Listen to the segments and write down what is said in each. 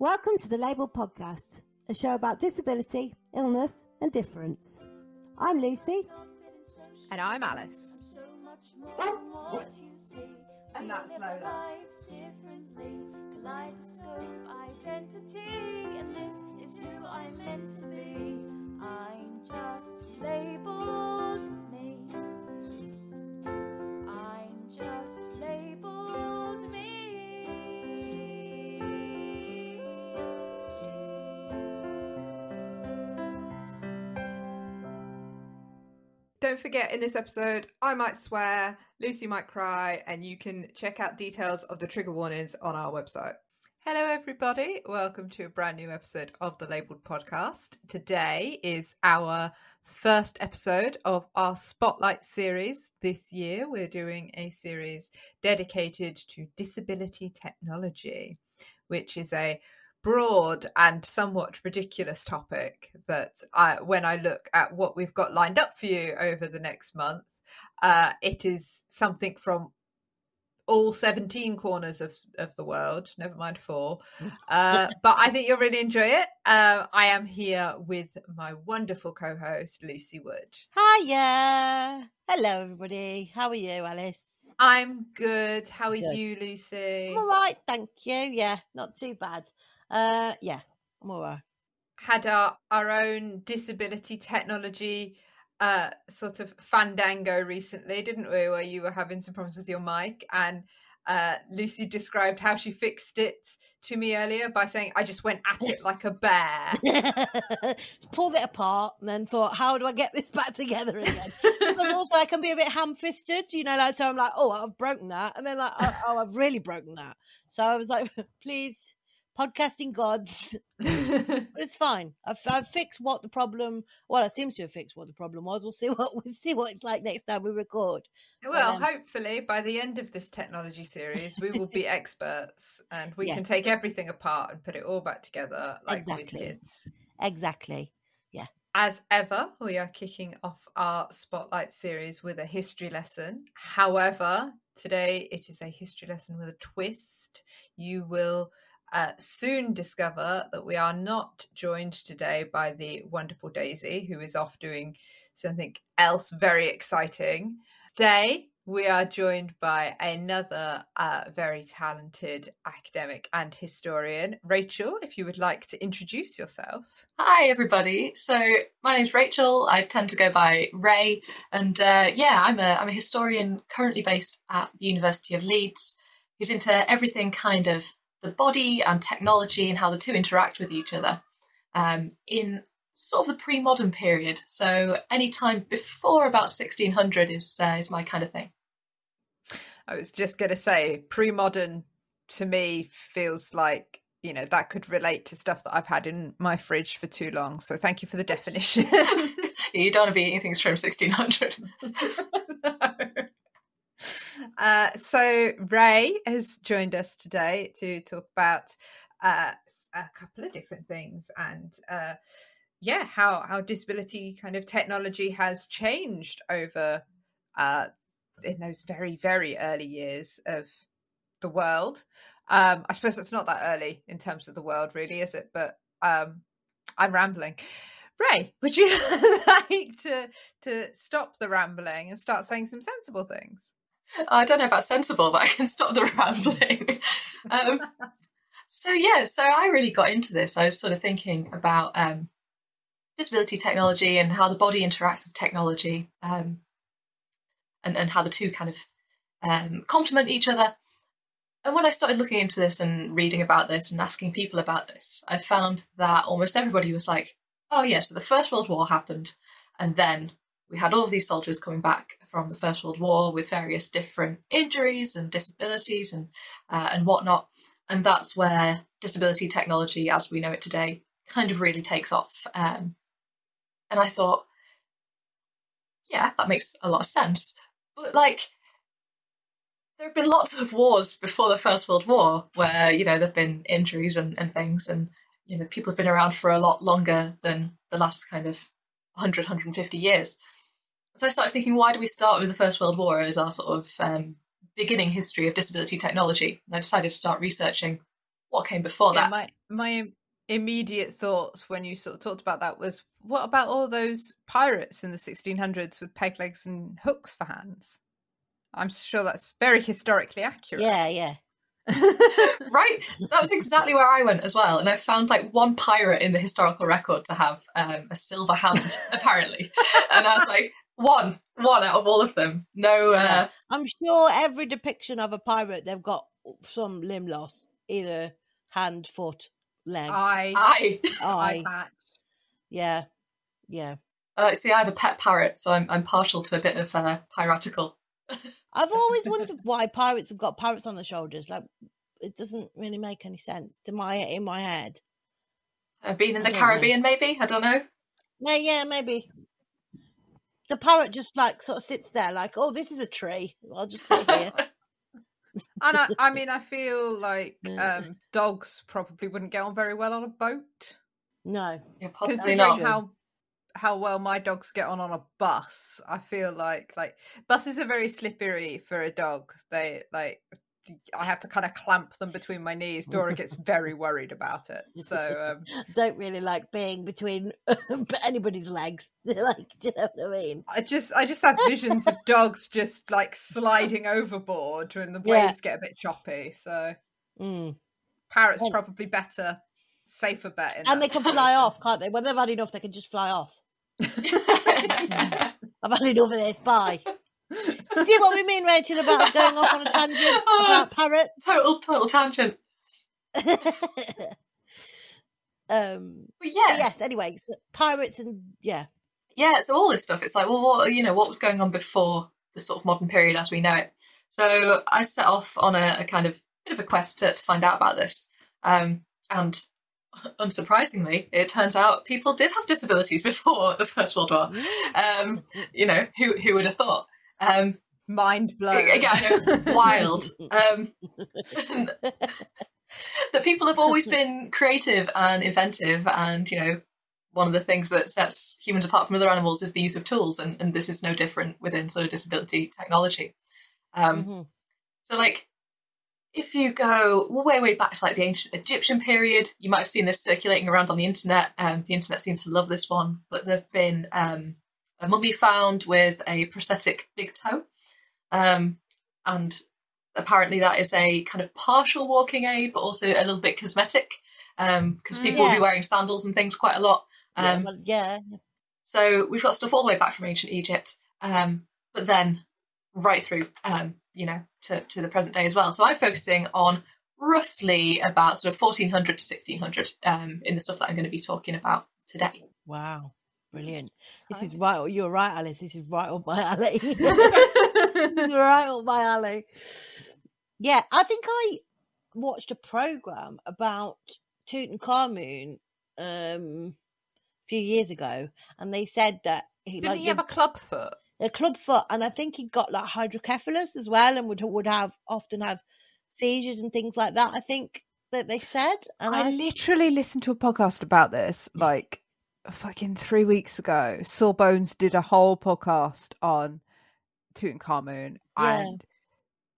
Welcome to the Label Podcast, a show about disability, illness, and difference. I'm Lucy. And I'm Alice. And that's Lola. Kaleidoscope identity, and this is who I'm meant to be. I'm just labeled me. I'm just Don't forget, in this episode, I might swear, Lucy might cry, and you can check out details of the trigger warnings on our website. Hello, everybody. Welcome to a brand new episode of the Labeled Podcast. Today is our first episode of our Spotlight series this year. We're doing a series dedicated to disability technology, which is a broad and somewhat ridiculous topic that I, when I look at what we've got lined up for you over the next month, uh, it is something from all 17 corners of, of the world, never mind four. Uh, but I think you'll really enjoy it. Uh, I am here with my wonderful co host, Lucy Wood. Hiya. Hello, everybody. How are you, Alice? I'm good. How are Good. you, Lucy? I'm all right, thank you. Yeah, not too bad. Uh, yeah, I'm all right. Had our, our own disability technology uh sort of fandango recently didn't we where you were having some problems with your mic and uh lucy described how she fixed it to me earlier by saying i just went at it like a bear Pulled it apart and then thought, how do I get this back together again? because also I can be a bit ham-fisted, you know, like so I'm like, oh, I've broken that, and then like, oh, oh I've really broken that. So I was like, please, podcasting gods, it's fine. I've, I've fixed what the problem. Well, it seems to have fixed what the problem was. We'll see what we'll see what it's like next time we record. well Um, hopefully by the end of this technology series we will be experts and we Yeah. can take everything apart and put it all back together like Exactly. kids Exactly. Yeah. As ever, we are kicking off our Spotlight series with a history lesson. However, today it is a history lesson with a twist. You will uh, soon discover that we are not joined today by the wonderful Daisy, who is off doing something else very exciting. Today, we are joined by another uh, very talented academic and historian. Rachel, if you would like to introduce yourself. Hi, everybody. So my name's Rachel. I tend to go by Rae, and uh, yeah, I'm a I'm a historian currently based at the University of Leeds, who's into everything kind of the body and technology and how the two interact with each other um, in sort of the pre-modern period. So any time before about 1600 is uh, is my kind of thing. I was just going to say, pre modern to me feels like, you know, that could relate to stuff that I've had in my fridge for too long. So thank you for the definition. you don't want to be eating things from 1600. uh, so Rae has joined us today to talk about uh, a couple of different things and uh, yeah, how how disability kind of technology has changed over uh, in those very very early years of the world. Um, I suppose it's not that early in terms of the world, really, is it? But um, I'm rambling. Rae, would you like to to stop the rambling and start saying some sensible things? I don't know about sensible, but I can stop the rambling. um, so yeah, so I really got into this. I was sort of thinking about um, disability technology and how the body interacts with technology, um, and and how the two kind of um, complement each other. And when I started looking into this and reading about this and asking people about this, I found that almost everybody was like, "Oh yeah, so the First World War happened, and then we had all of these soldiers coming back from the First World War with various different injuries and disabilities and uh, and whatnot, and that's where disability technology, as we know it today, kind of really takes off. Um, and I thought, yeah, that makes a lot of sense. But like, there have been lots of wars before the First World War where you know there've been injuries and, and things, and you know people have been around for a lot longer than the last kind of 100, 150 years. So I started thinking, why do we start with the First World War as our sort of um, beginning history of disability technology? And I decided to start researching what came before Yeah, that. my my immediate thoughts when you sort of talked about that was, what about all those pirates in the 1600s with peg legs and hooks for hands? I'm sure that's very historically accurate. Yeah, yeah. right? That was exactly where I went as well. And I found like one pirate in the historical record to have um, a silver hand, apparently. And I was like, one, one out of all of them. No, uh, Yeah. I'm sure every depiction of a pirate, they've got some limb loss, either hand, foot, leg, I I. eye. I Yeah, yeah. Uh, see, I have a pet parrot, so I'm, I'm partial to a bit of uh, piratical. I've always wondered why pirates have got parrots on their shoulders. Like, it doesn't really make any sense to my in my head. Uh, being in I the don't know. Caribbean, maybe? I don't know. Yeah, yeah, maybe. The parrot just like sort of sits there, like, oh, this is a tree. I'll just sit here. and I, I mean, I feel like Yeah. um, dogs probably wouldn't get on very well on a boat. No, Yeah, possibly Considering not. how how well my dogs get on on a bus, I feel like like buses are very slippery for a dog. They like I have to kind of clamp them between my knees. Dora gets very worried about it. So um, don't really like being between anybody's legs. like, do you know what I mean? I just I just have visions of dogs just like sliding overboard when the Yeah. waves get a bit choppy. So Mm. parrots And- probably better, safer bet. And they can sense. fly off, can't they? When they've had enough, they can just fly off. I've had enough of this. Bye. See what we mean, Rachel, about going off on a tangent about parrots? total, total tangent. um, But yeah, but yes, anyway, so pirates and yeah. yeah, so all this stuff, it's like, well, what, you know, what was going on before the sort of modern period as we know it? So I set off on a, a kind of bit of a quest to, to find out about this. Um, and unsurprisingly, it turns out people did have disabilities before the First World War. Um, you know, who who would have thought? Um, mind blown. again, wild. Um, that people have always been creative and inventive, and you know, one of the things that sets humans apart from other animals is the use of tools, and, and this is no different within sort of disability technology. Um, Mhm. so, like, if you go way, way back to like the ancient Egyptian period, you might have seen this circulating around on the internet. Um, the internet seems to love this one, but there've been um, a mummy found with a prosthetic big toe, um, and apparently that is a kind of partial walking aid, but also a little bit cosmetic, because Mm. people will be wearing sandals and things quite a lot. yeah, Um, well, yeah. so we've got stuff all the way back from ancient Egypt, um, but then right through, um, you know, to, to the present day as well. So I'm focusing on roughly about sort of 1400 to 1600 um, in the stuff that I'm going to be talking about today. Wow. Brilliant. This is right. You're right, Alice. This is right up my alley. this is right up my alley. Yeah, I think I watched a program about Tutankhamun um, a few years ago, and they said that he Didn't like he have a club foot? a club foot, and I think he got like hydrocephalus as well, and would would have often have seizures and things like that. I think that they said, and I I, literally listened to a podcast about this like fucking three weeks ago. Sawbones did a whole podcast on Tutankhamun, Yeah. and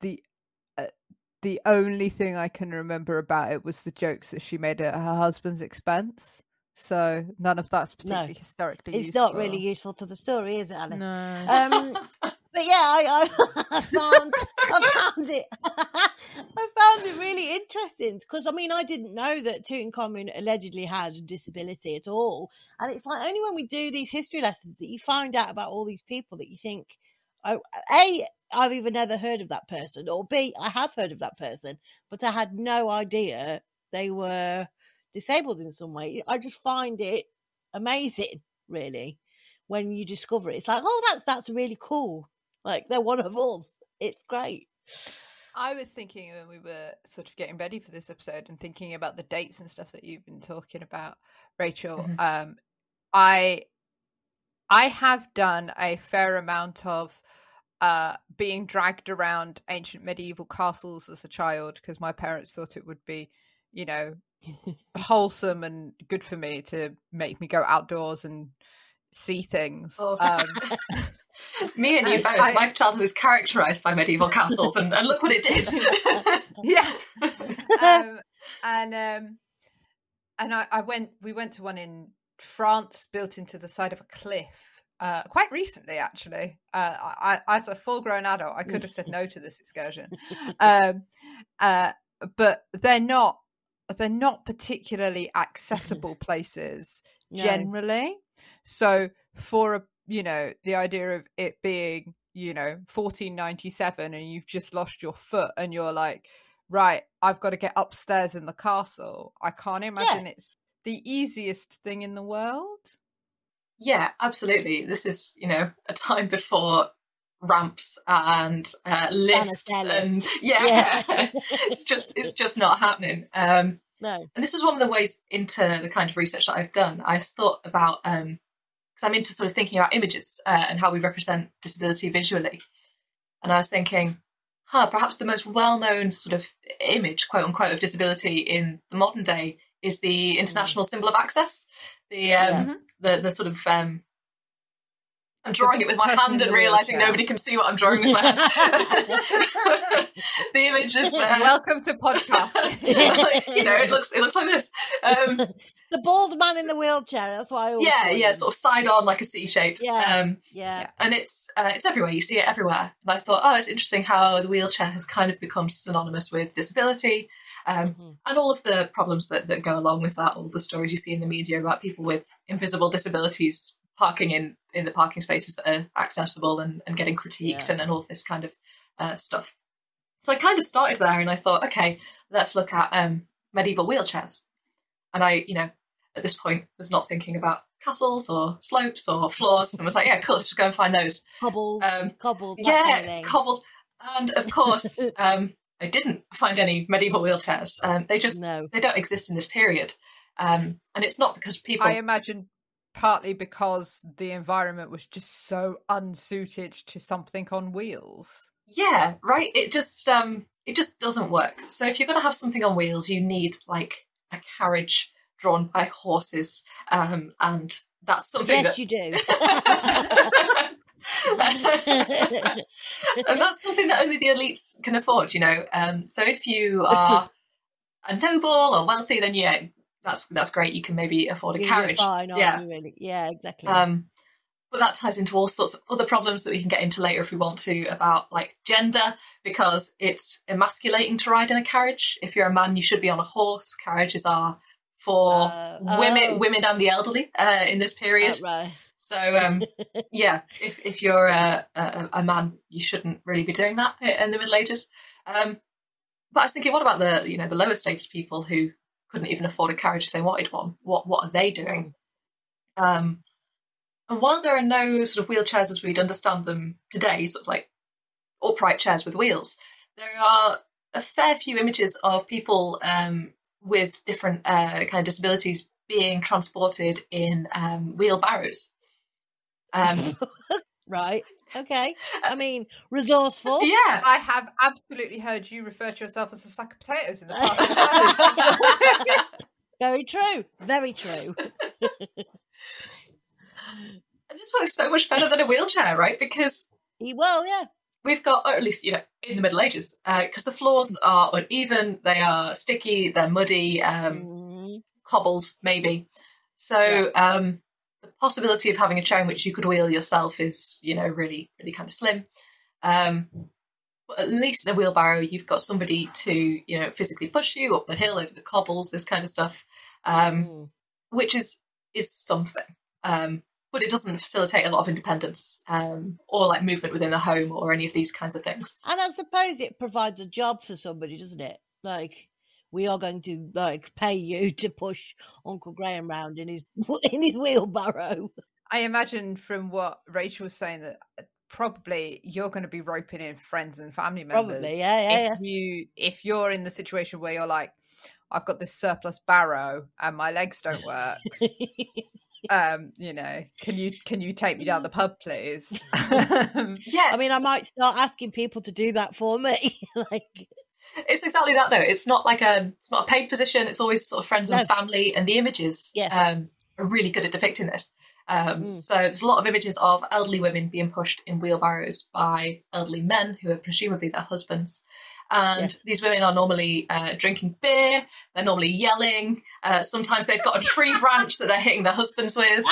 the uh, the only thing I can remember about it was the jokes that she made at her husband's expense. So none of that's particularly historically. it's not really useful. useful to the story, is it, Alice? No. Um, but yeah, I, I, I found I found it I found it really interesting because I mean I didn't know that Tutankhamun allegedly had a disability at all, and it's like only when we do these history lessons that you find out about all these people that you think, oh, a I've even never heard of that person, or b I have heard of that person, but I had no idea they were disabled in some way. I just find it amazing, really when you discover it. It's like, oh, that's that's really cool. Like they're one of us. It's great. I was thinking when we were sort of getting ready for this episode and thinking about the dates and stuff that you've been talking about, Rachel. Mhm. Um, I I have done a fair amount of uh being dragged around ancient medieval castles as a child because my parents thought it would be, you know, wholesome and good for me to make me go outdoors and see things. Oh. Um, Me and you both. I- My childhood was characterised by medieval castles, and, and look what it did. yeah. um, and um, and I, I went. We went to one in France, built into the side of a cliff. Uh, quite recently, actually, uh, I, as a full-grown adult, I could have said no to this excursion, um, uh, but they're not. They're not particularly accessible places No. generally. So for a you know the idea of it being you know 1497 and you've just lost your foot and you're like right I've got to get upstairs in the castle. I can't imagine it's the easiest thing in the world. Yeah, absolutely. This is, you know, a time before ramps and uh, lifts and yeah, Yeah. it's just it's just not happening. Um, No. and this was one of the ways into the kind of research that I've done. I thought about um, because I'm into sort of thinking about images uh, and how we represent disability visually, and I was thinking, huh, perhaps the most well-known sort of image, quote unquote, of disability in the modern day is the international symbol of access. The um, Yeah. the the sort of um, I'm drawing it with my hand and realizing nobody can see what I'm drawing with my hand. the image of uh, Welcome to podcast. you know, it looks it looks like this. Um, the bald man in the wheelchair. That's why I always yeah, yeah, him. sort of side on like a C shape. Yeah. Um, Yeah. and it's uh, it's everywhere. You see it everywhere. And I thought, oh, it's interesting how the wheelchair has kind of become synonymous with disability, um, Mhm. and all of the problems that, that go along with that. All the stories you see in the media about people with invisible disabilities parking in in the parking spaces that are accessible and, and getting critiqued Yeah. and, and all this kind of uh, stuff. So I kind of started there, and I thought, okay, let's look at um, medieval wheelchairs. And I, you know, at this point was not thinking about castles or slopes or floors, and was like, yeah, cool, let's just go and find those. Cobbles. Um, cobbles. Yeah, kind of thing. cobbles. And of course, um, I didn't find any medieval wheelchairs. Um, they just No. they don't exist in this period, um, and it's not because people. I imagine partly because the environment was just so unsuited to something on wheels. Yeah, right. It just um, it just doesn't work. So if you're going to have something on wheels, you need like a carriage drawn by horses, um, and that's something Yes, that. you do. and that's something that only the elites can afford, you know. Um, so if you are a noble or wealthy, then yeah, that's that's great. You can maybe afford a You're carriage. Fine, yeah. really? Yeah, exactly. Um, but that ties into all sorts of other problems that we can get into later if we want to about like gender, because it's emasculating to ride in a carriage. If you're a man, you should be on a horse. Carriages are for Uh, women, oh. women and the elderly uh, in this period. Right. So um, yeah, if if you're a, a, a man, you shouldn't really be doing that in the Middle Ages. Um, but I was thinking, what about the you know the lower status people who couldn't even afford a carriage if they wanted one? What what are they doing? Um, and while there are no sort of wheelchairs as we'd understand them today, sort of like upright chairs with wheels, there are a fair few images of people um, with different uh, kind of disabilities being transported in um, wheelbarrows. Um, Right. Okay. I mean, resourceful. yeah, I have absolutely heard you refer to yourself as a sack of potatoes in the past. Very true. Very true. and this works so much better than a wheelchair, right? Because He- Well, yeah. we've got, or at least you know, in the Middle Ages, because the floors are uneven, they are sticky, they're muddy, um, Mm, cobbled maybe. So um, the possibility of having a chair in which you could wheel yourself is, you know, really, really kind of slim. Um, but at least in a wheelbarrow, you've got somebody to, you know, physically push you up the hill over the cobbles, this kind of stuff, um, mm. which is is something. Um, but it doesn't facilitate a lot of independence um, or like movement within the home or any of these kinds of things. And I suppose it provides a job for somebody, doesn't it? Like, we are going to like pay you to push Uncle Graham round in his in his wheelbarrow. I imagine from what Rachel was saying that uh, probably you're going to be roping in friends and family members. Probably, yeah, yeah, if you if you're in the situation where you're like, I've got this surplus barrow and my legs don't work. um, you know, can you can you take me down the pub, please? Um, Yeah, I mean, I might start asking people to do that for me. like, It's exactly that though. It's not like a it's not a paid position. It's always sort of friends and family, and the images Yeah. um, are really good at depicting this. Um, Mm. So there's a lot of images of elderly women being pushed in wheelbarrows by elderly men who are presumably their husbands, And Yes. these women are normally uh, drinking beer, they're normally yelling. Uh, sometimes they've got a tree branch that they're hitting their husbands with.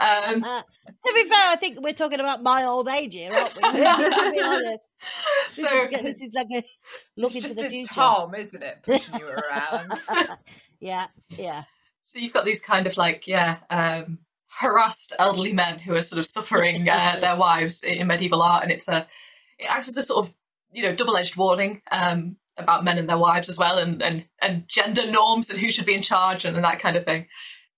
Um, to be fair, I think we're talking about my old age here, aren't we? to be honest. This, so, is, this is like a look it's into just the future. palm, isn't it, pushing you around? yeah, yeah. so you've got these kind of like, yeah, um, harassed elderly men who are sort of suffering uh, their wives in medieval art. And it's a, it acts as a sort of, you know, double edged warning um, about men and their wives as well, and, and, and gender norms and who should be in charge and, and that kind of thing.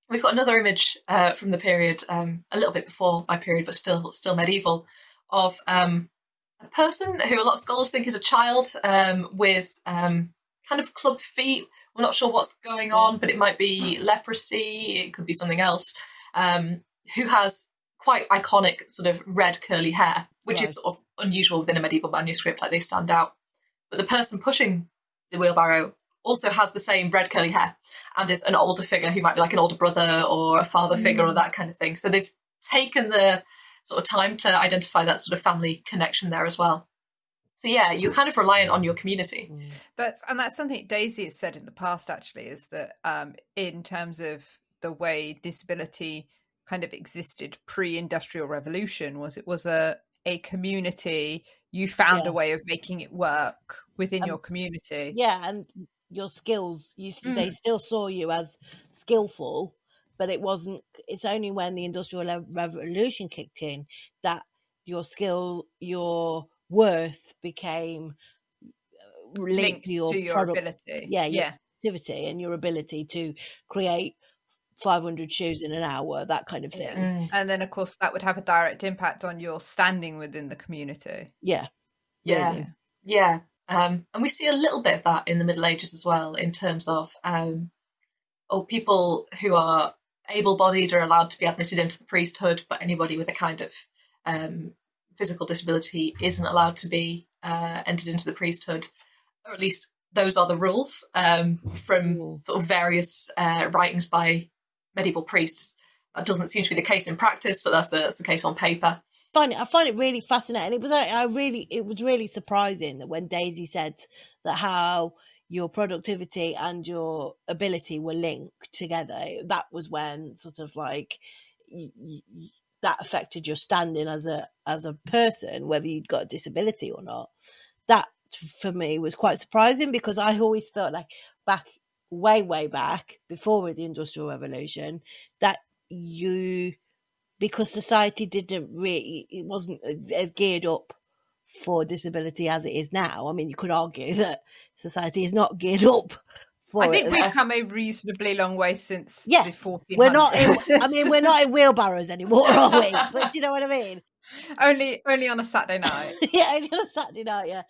We've got another image uh, from the period, um, a little bit before my period, but still still medieval, of um, a person who a lot of scholars think is a child um, with um, kind of club feet. We're not sure what's going on, but it might be leprosy, it could be something else, um, who has quite iconic sort of red curly hair, which is sort of unusual within a medieval manuscript, like they stand out. But the person pushing the wheelbarrow also has the same red curly hair and is an older figure who might be like an older brother or a father figure or that kind of thing. So they've taken the sort of time to identify that sort of family connection there as well. So yeah, you're kind of reliant on your community. That's and that's something Daisy has said in the past. Actually, is that um, in terms of the way disability kind of existed pre-industrial revolution, was it was a a community. You found Yeah. a way of making it work within Um, your community. Yeah, and your skills, you they Mm. still saw you as skillful, but it wasn't. It's only when the industrial revolution kicked in that your skill, your worth became uh, linked, linked to your, to your product, ability. yeah, your yeah. activity and your ability to create 500 shoes in an hour, that kind of thing. Mm. And then, of course, that would have a direct impact on your standing within the community. Yeah, Yeah. yeah. Yeah. Um, and we see a little bit of that in the Middle Ages as well, in terms of um, oh, people who are able bodied are allowed to be admitted into the priesthood, but anybody with a kind of um, physical disability isn't allowed to be uh, entered into the priesthood, or at least those are the rules um, from sort of various uh, writings by medieval priests. That doesn't seem to be the case in practice, but that's the, that's the case on paper. find it. I find it really fascinating. It was I, I really it was really surprising that when Daisy said that how your productivity and your ability were linked together. That was when sort of like y- y- y- that affected your standing as a as a person, whether you'd got a disability or not. That for me was quite surprising because I always thought like back way way back before the industrial revolution that you because society didn't really it wasn't as geared up for disability as it is now i mean you could argue that society is not geared up I think it. we've come a reasonably long way since Yes, the 1400s. we're not in, i mean we're not in wheelbarrows anymore are we? But do you know what i mean? Only only on a Saturday night. yeah only on a saturday night yeah.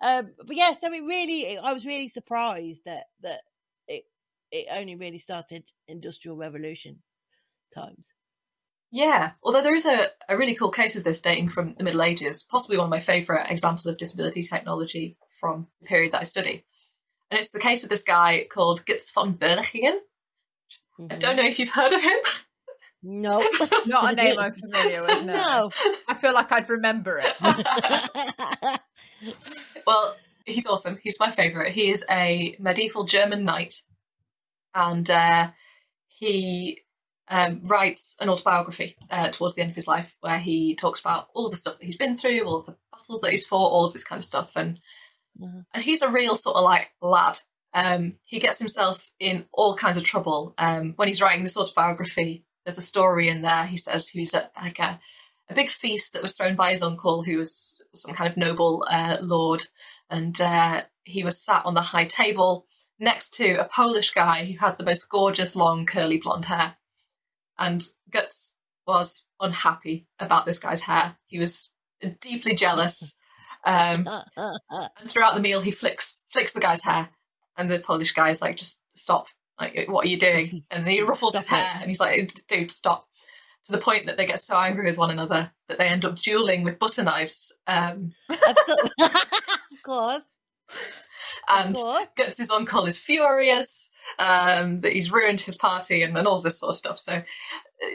Um but yeah so it really i was really surprised that that it it only really started industrial revolution times Yeah, although there is a, a really cool case of this dating from the Middle Ages, possibly one of my favourite examples of disability technology from the period that I study. And it's the case of this guy called Götz von Berlichingen. I don't mm-hmm. know if you've heard of him. no Not a name I'm familiar with. No. no I feel like I'd remember it. well, he's awesome. He's my favourite. He is a medieval German knight, and uh, he um, writes an autobiography uh, towards the end of his life where he talks about all the stuff that he's been through, all of the battles that he's fought, all of this kind of stuff, and Mhm. and he's a real sort of like lad. Um, he gets himself in all kinds of trouble um, when he's writing this autobiography. There's a story in there. He says he was at like a, a big feast that was thrown by his uncle, who was some kind of noble uh, lord, and uh, he was sat on the high table next to a Polish guy who had the most gorgeous long curly blonde hair. And Götz was unhappy about this guy's hair. He was deeply jealous. Um, and throughout the meal, he flicks flicks the guy's hair, and the Polish guy is like, "Just stop! Like, what are you doing?" And he ruffles his it. hair, and he's like, "Dude, stop!" To the point that they get so angry with one another that they end up dueling with butter knives. Um, of course, of course, of and. Götz' uncle is furious um, that he's ruined his party and, and all this sort of stuff. So, uh,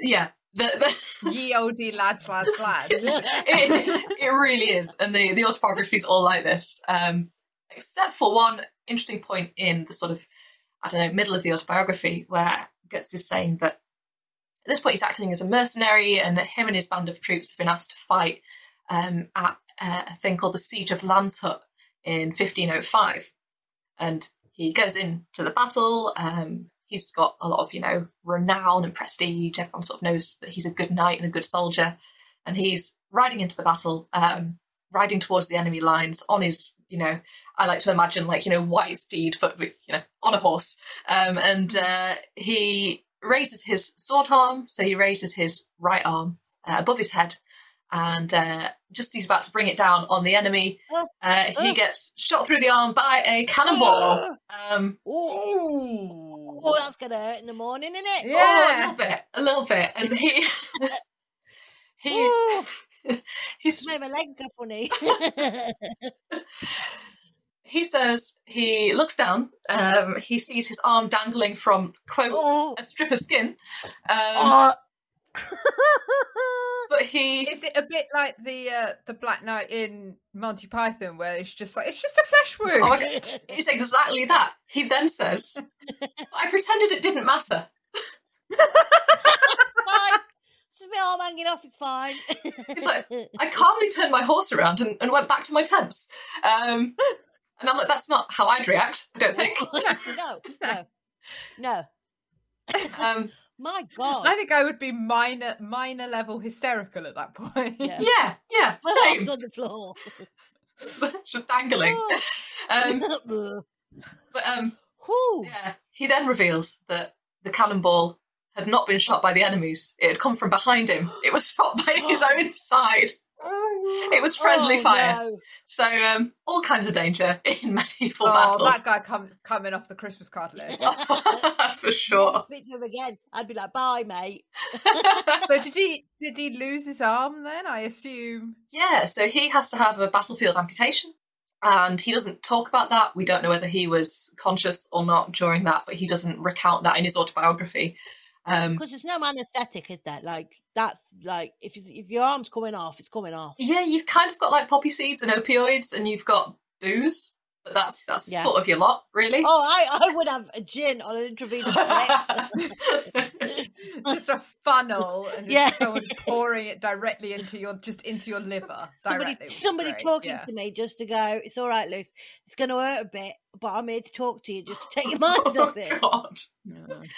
yeah, the, the Ye olde lads, lads, lads. it, it really is, and the the autobiography is all like this. Um, except for one interesting point in the sort of, I don't know, middle of the autobiography where Götz is saying that at this point he's acting as a mercenary and that him and his band of troops have been asked to fight um, at uh, a thing called the Siege of Landshut in 1505. And he goes into the battle. Um, he's got a lot of, you know, renown and prestige. Everyone sort of knows that he's a good knight and a good soldier. And he's riding into the battle, um, riding towards the enemy lines on his, you know, I like to imagine like, you know, white steed, but, you know, on a horse. Um, and uh, he raises his sword arm. So he raises his right arm uh, above his head. And uh, just he's about to bring it down on the enemy, Oh. uh, he Oh. gets shot through the arm by a cannonball. Um, Oh, oh, that's gonna hurt in the morning, isn't it? Oh, a Yeah. little bit, a little bit, and he he Oh, he's, made my legs go funny. he says he looks down. Um, he sees his arm dangling from quote oh, a strip of skin. Um, oh. but he Is it a bit like the uh, the Black Knight in Monty Python, where it's just like it's just a flesh wound? oh my god, it's exactly that. He then says, "I pretended it didn't matter." fine. Just my arm hanging off. It's fine. It's like, I calmly turned my horse around and, and went back to my tents. Um, and I'm like, that's not how I'd react. I don't think. no, no, no. Um, My God. I think I would be minor minor level hysterical at that point. Yeah. yeah, yeah, My arm's same. on the floor. It's just dangling. Um, but um, Whew. yeah, he then reveals that the cannonball had not been shot by the enemies. It had come from behind him. It was shot by his own side. It was friendly Oh, fire. no. So um, all kinds of danger in medieval Oh, battles. that guy come, coming off the Christmas card list. For sure. speak to him again. I'd be like, bye, mate. so did he did he lose his arm then? I assume. Yeah, so he has to have a battlefield amputation. And he doesn't talk about that. We don't know whether he was conscious or not during that, but he doesn't recount that in his autobiography. Um, Because there's no anaesthetic, is there? Like, that's like, if, it's- if your arm's coming off, it's coming off. yeah, you've kind of got like poppy seeds and opioids, and you've got booze, but that's that's Yeah. sort of your lot, really. Oh, I, I would have a gin on an intravenous drip. just a funnel and just Yeah. someone pouring it directly into your just into your liver. somebody directly would be somebody great, talking yeah. to me just to go, it's all right, Luce. It's going to hurt a bit, but I'm here to talk to you just to take your mind oh, off it. God.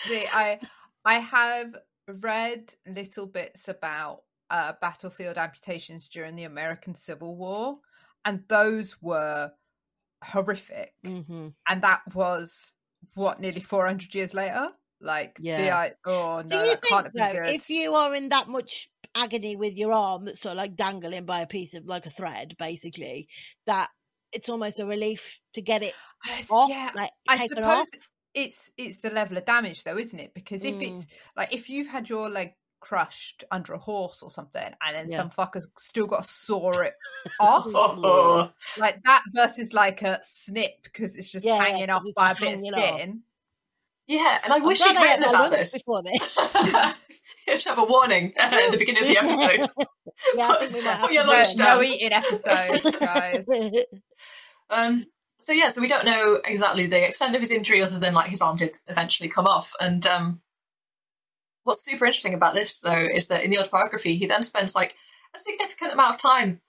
See, I I have read little bits about uh, battlefield amputations during the American Civil War, and those were horrific. Mm-hmm. And that was what nearly four hundred years later. Like, Yeah. I oh Do no, you can't think, though, if you are in that much agony with your arm that's sort of like dangling by a piece of like a thread, basically, that it's almost a relief to get it off, yeah, like I suppose off? It's it's the level of damage though, isn't it? Because if Mm. it's like if you've had your leg crushed under a horse or something, and then Yeah. some fuckers still got to saw it off, Oh, like that versus like a snip because it's just Yeah, yeah, hanging 'cause off by a bit of hanging off. skin. yeah, and I I'm wish glad he'd written about this. before this. you should have a warning uh, at the beginning of the episode. yeah, I think we might have Put your lunch. No, no eating episode, guys. Um, so yeah, so we don't know exactly the extent of his injury, other than like his arm did eventually come off. And um, what's super interesting about this, though, is that in the autobiography, he then spends like a significant amount of time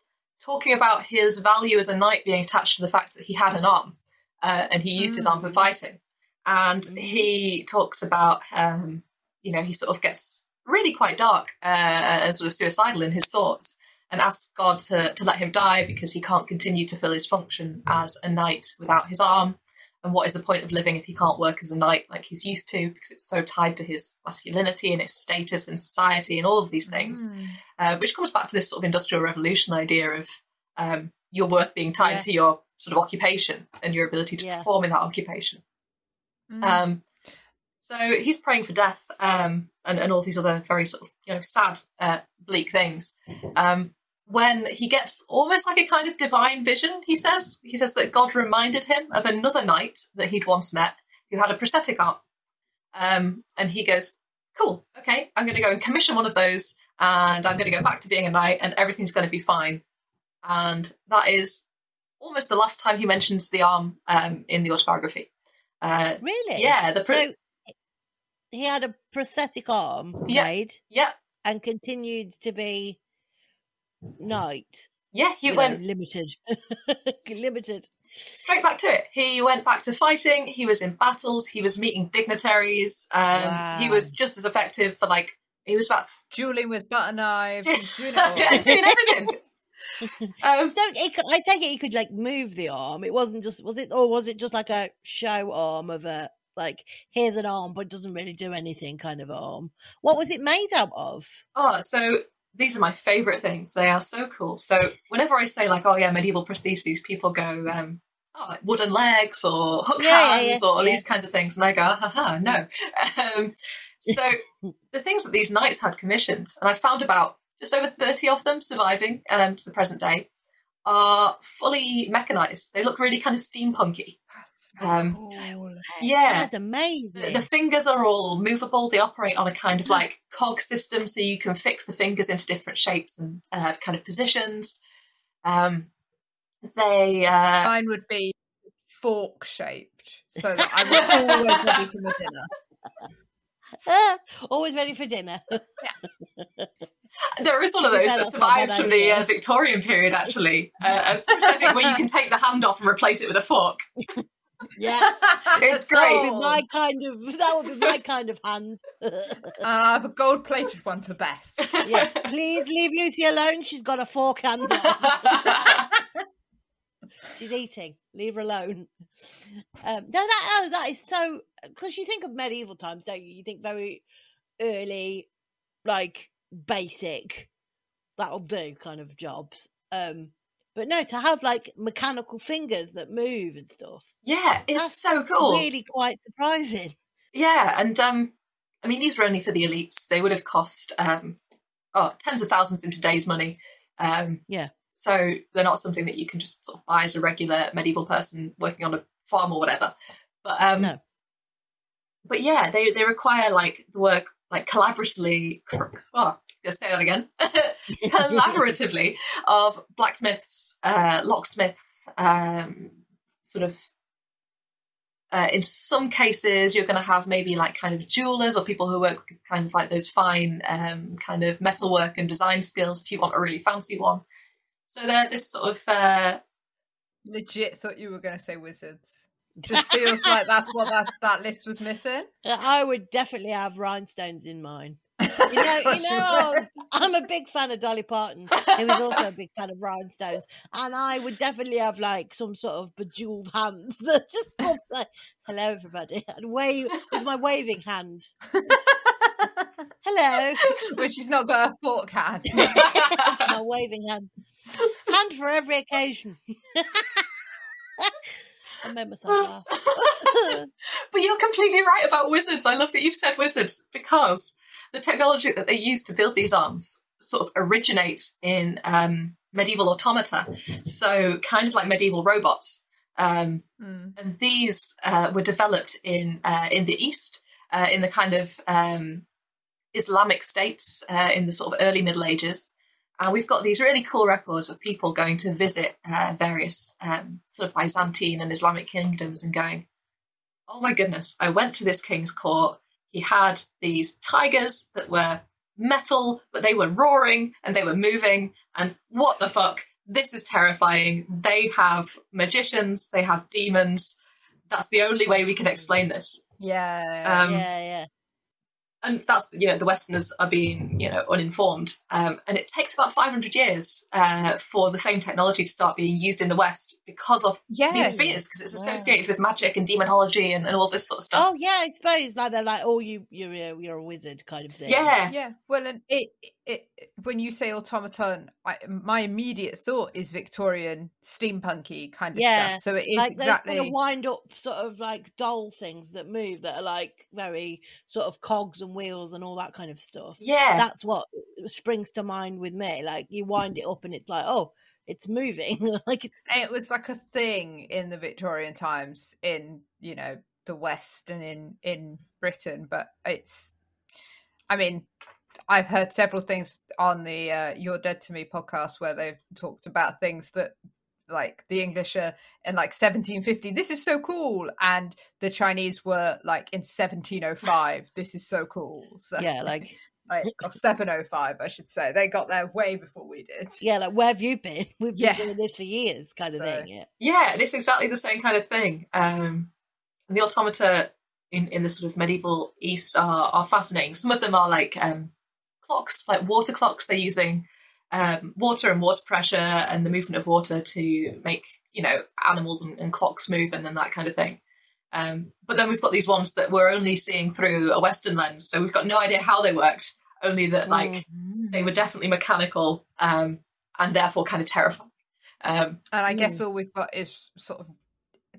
talking about his value as a knight being attached to the fact that he had an arm, uh, and he used his arm for Mm. fighting. And he talks about, um, you know, he sort of gets really quite dark uh, and sort of suicidal in his thoughts and asks God to, to let him die because he can't continue to fill his function as a knight without his arm. And what is the point of living if he can't work as a knight like he's used to because it's so tied to his masculinity and his status in society and all of these things, Mm. uh, which comes back to this sort of industrial revolution idea of um, your worth being tied Yeah. to your sort of occupation and your ability to Yeah. perform in that occupation. Mm. Um, so he's praying for death um, and, and all these other very sort of you know sad, uh, bleak things. Um, when he gets almost like a kind of divine vision, he says he says that God reminded him of another knight that he'd once met who had a prosthetic arm, um, and he goes, "Cool, okay, I'm going to go and commission one of those, and I'm going to go back to being a knight, and everything's going to be fine." And that is almost the last time he mentions the arm um, in the autobiography. Uh, Really? yeah, the So he had a prosthetic arm Yeah. made yeah, and continued to be knight. yeah. He you know, went limited. limited. straight back to it. He went back to fighting. He was in battles. He was meeting dignitaries. Um, He was just as effective for like he was about Dueling with butter knives, he's doing it all. yeah, doing everything. um, So he could, I take it he could like move the arm. It wasn't just was it or was it just like a show arm of a like here's an arm but it doesn't really do anything kind of arm. What was it made out of? oh, so these are my favorite things. They are so cool. So whenever I say like, oh yeah, medieval prostheses, people go, um, oh, like wooden legs or hook Yeah, hands yeah, or yeah. these kinds of things, and I go, haha, no. Um, so the things that these knights had commissioned, and I found about just over thirty of them surviving um, to the present day, are fully mechanized. They look really kind of steampunky. Um, cool. Yeah. That's amazing. The, the fingers are all movable. They operate on a kind of like cog system, so you can fix the fingers into different shapes and uh, kind of positions. Um, they uh, Mine would be fork shaped, so that I was always ready for my dinner. Always ready for dinner. there is one of those that survives from the uh, Victorian period, actually, uh, prosthetic where you can take the hand off and replace it with a fork. Yeah. It's That would great. be my kind of that would be my kind of hand. And I have a gold plated one for Bess. yes. Please leave Lucy alone. She's got a fork handle. She's eating. Leave her alone. Um, no, that oh, that is so because you think of medieval times, don't you? You think very early, like basic, that'll do kind of jobs. Um, but no, to have like mechanical fingers that move and stuff, yeah, it's so cool. really quite surprising. Yeah, and um, I mean, these were only for the elites. They would have cost um, oh, tens of thousands in today's money. Um, Yeah. So they're not something that you can just sort of buy as a regular medieval person working on a farm or whatever. But um, No. But yeah, they they require like the work like collaboratively. Oh, say that again. collaboratively of blacksmiths, uh, locksmiths, um, sort of uh, in some cases, you're going to have maybe like kind of jewelers or people who work with kind of like those fine um, kind of metalwork and design skills if you want a really fancy one. So they're this sort of uh, Legit thought you were going to say wizards. Just feels like that's what that, that list was missing. I would definitely have rhinestones in mine. You know, you know, um, I'm a big fan of Dolly Parton, who is also a big fan of rhinestones, and I would definitely have like some sort of bejeweled hands that just pops like, "Hello, everybody," and wave with my waving hand. Hello, which she's not got a fork hand. my waving hand, hand for every occasion. I made myself laugh. but you're completely right about wizards. I love that you've said wizards because the technology that they use to build these arms sort of originates in um, medieval automata. So, kind of like medieval robots. Um, Mm. and these uh, were developed in uh, in the East, uh, in the kind of um, Islamic states uh, in the sort of early Middle Ages. And we've got these really cool records of people going to visit uh, various um, sort of Byzantine and Islamic kingdoms and going, "Oh my goodness! I went to this king's court. He had these tigers that were metal, but they were roaring and they were moving. And what the fuck? This is terrifying. They have magicians, they have demons. That's the only way we can explain this. Yeah. Um, yeah, yeah. And that's, you know, the Westerners are being, you know, uninformed. Um, and it takes about 500 years uh, for the same technology to start being used in the West because of yeah. these fears, because it's Wow. associated with magic and demonology and, and all this sort of stuff. Oh yeah, I suppose like they're like, oh, you you're a- you're a wizard kind of thing. Yeah. Yeah, well, and it, it, it when you say automaton, I, my immediate thought is Victorian steampunky kind of Yeah, stuff. So it is like exactly. kind of wind up sort of like doll things that move that are like very sort of cogs and wheels and all that kind of stuff. Yeah. That's what springs to mind with me. Like you wind it up and it's like, oh, it's moving. like it's it was like a thing in the Victorian times in you know the West and in in Britain, but it's. I mean, I've heard several things on the uh, "You're Dead to Me" podcast where they've talked about things that like the English are in like 1750. This is so cool, and the Chinese were like in 1705. this is so cool. So Yeah, like like or 705, I should say. They got there way before we did. yeah, like where have you been? We've been Yeah. doing this for years, kind of So- thing. Yeah. Yeah, and it's exactly the same kind of thing. Um, and the automata in, in the sort of medieval East are, are fascinating. Some of them are like um, clocks, like water clocks. They're using um, water and water pressure and the movement of water to make you know animals and, and clocks move and then that kind of thing. Um, but then we've got these ones that we're only seeing through a Western lens, so we've got no idea how they worked. Only that like Mm. they were definitely mechanical um, and therefore kind of terrifying. Um, And I guess all we've got is sort of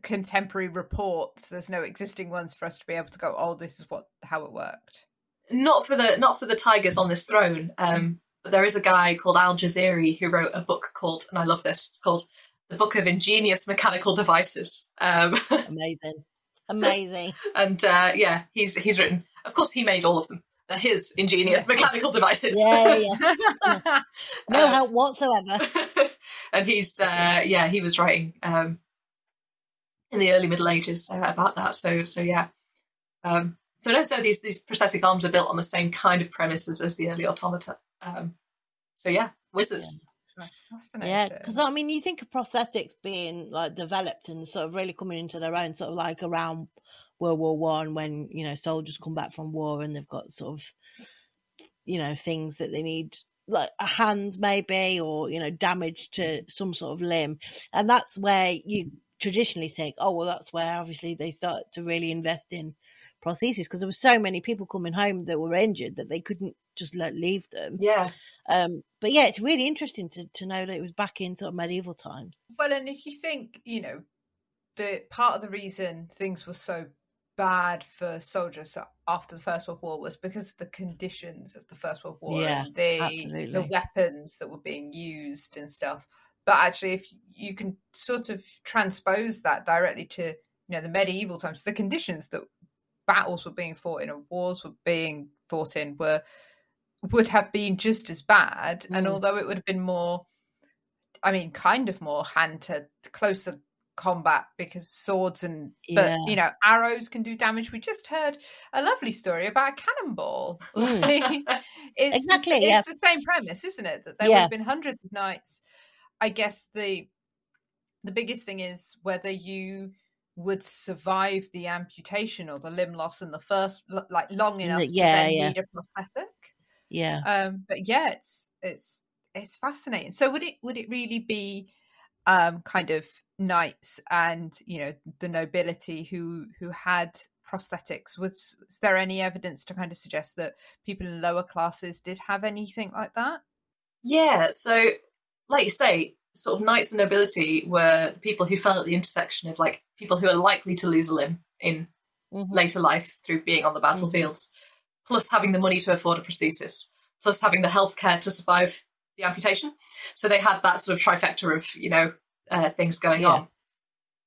contemporary reports. There's no existing ones for us to be able to go, oh, this is what how it worked. Not for the not for the tigers on this throne. Um, but there is a guy called Al Jazari who wrote a book called, and I love this. It's called "The Book of Ingenious Mechanical Devices." Um, Amazing. Amazing. and uh, yeah, he's he's written. Of course, he made all of them. They're his ingenious mechanical devices. Yeah, yeah. No Uh, help whatsoever. and he's uh, yeah, he was writing um, in the early Middle Ages uh, about that. So so yeah. Um, so no, so these these prosthetic arms are built on the same kind of premises as the early automata. Um, so yeah, wizards. That's fascinating. Yeah, because I mean, you think of prosthetics being like developed and sort of really coming into their own, sort of like around World War One, when you know soldiers come back from war and they've got sort of, you know, things that they need, like a hand maybe, or you know, damage to some sort of limb, and that's where you traditionally think, oh well, that's where obviously they start to really invest in prosthesis because there were so many people coming home that were injured that they couldn't just let leave them. Yeah, Um, but yeah, it's really interesting to, to know that it was back in sort of medieval times. Well, and if you think, you know, the part of the reason things were so bad for soldiers after the First World War was because of the conditions of the First World War Yeah, and the absolutely. the weapons that were being used and stuff. But actually, if you can sort of transpose that directly to you know the medieval times, the conditions that battles were being fought in and wars were being fought in were would have been just as bad. And Mm. although it would have been more, I mean, kind of more hand to closer combat because swords and but you know arrows can do damage. We just heard a lovely story about a cannonball. Mm. It's Exactly, The, it's the same premise, isn't it? That there would Yeah. have been hundreds of knights. I guess the the biggest thing is whether you would survive the amputation or the limb loss in the first like long enough yeah, to then yeah. need a prosthetic Yeah. um but yeah it's it's it's fascinating so would it would it really be um kind of knights and you know the nobility who who had prosthetics was, was there any evidence to kind of suggest that people in lower classes did have anything like that yeah. So, like you say, sort of knights and nobility were the people who fell at the intersection of like people who are likely to lose a limb in Mhm. later life through being on the battlefields, plus having the money to afford a prosthesis, plus having the healthcare to survive the amputation. So they had that sort of trifecta of you know uh, things going Yeah. on.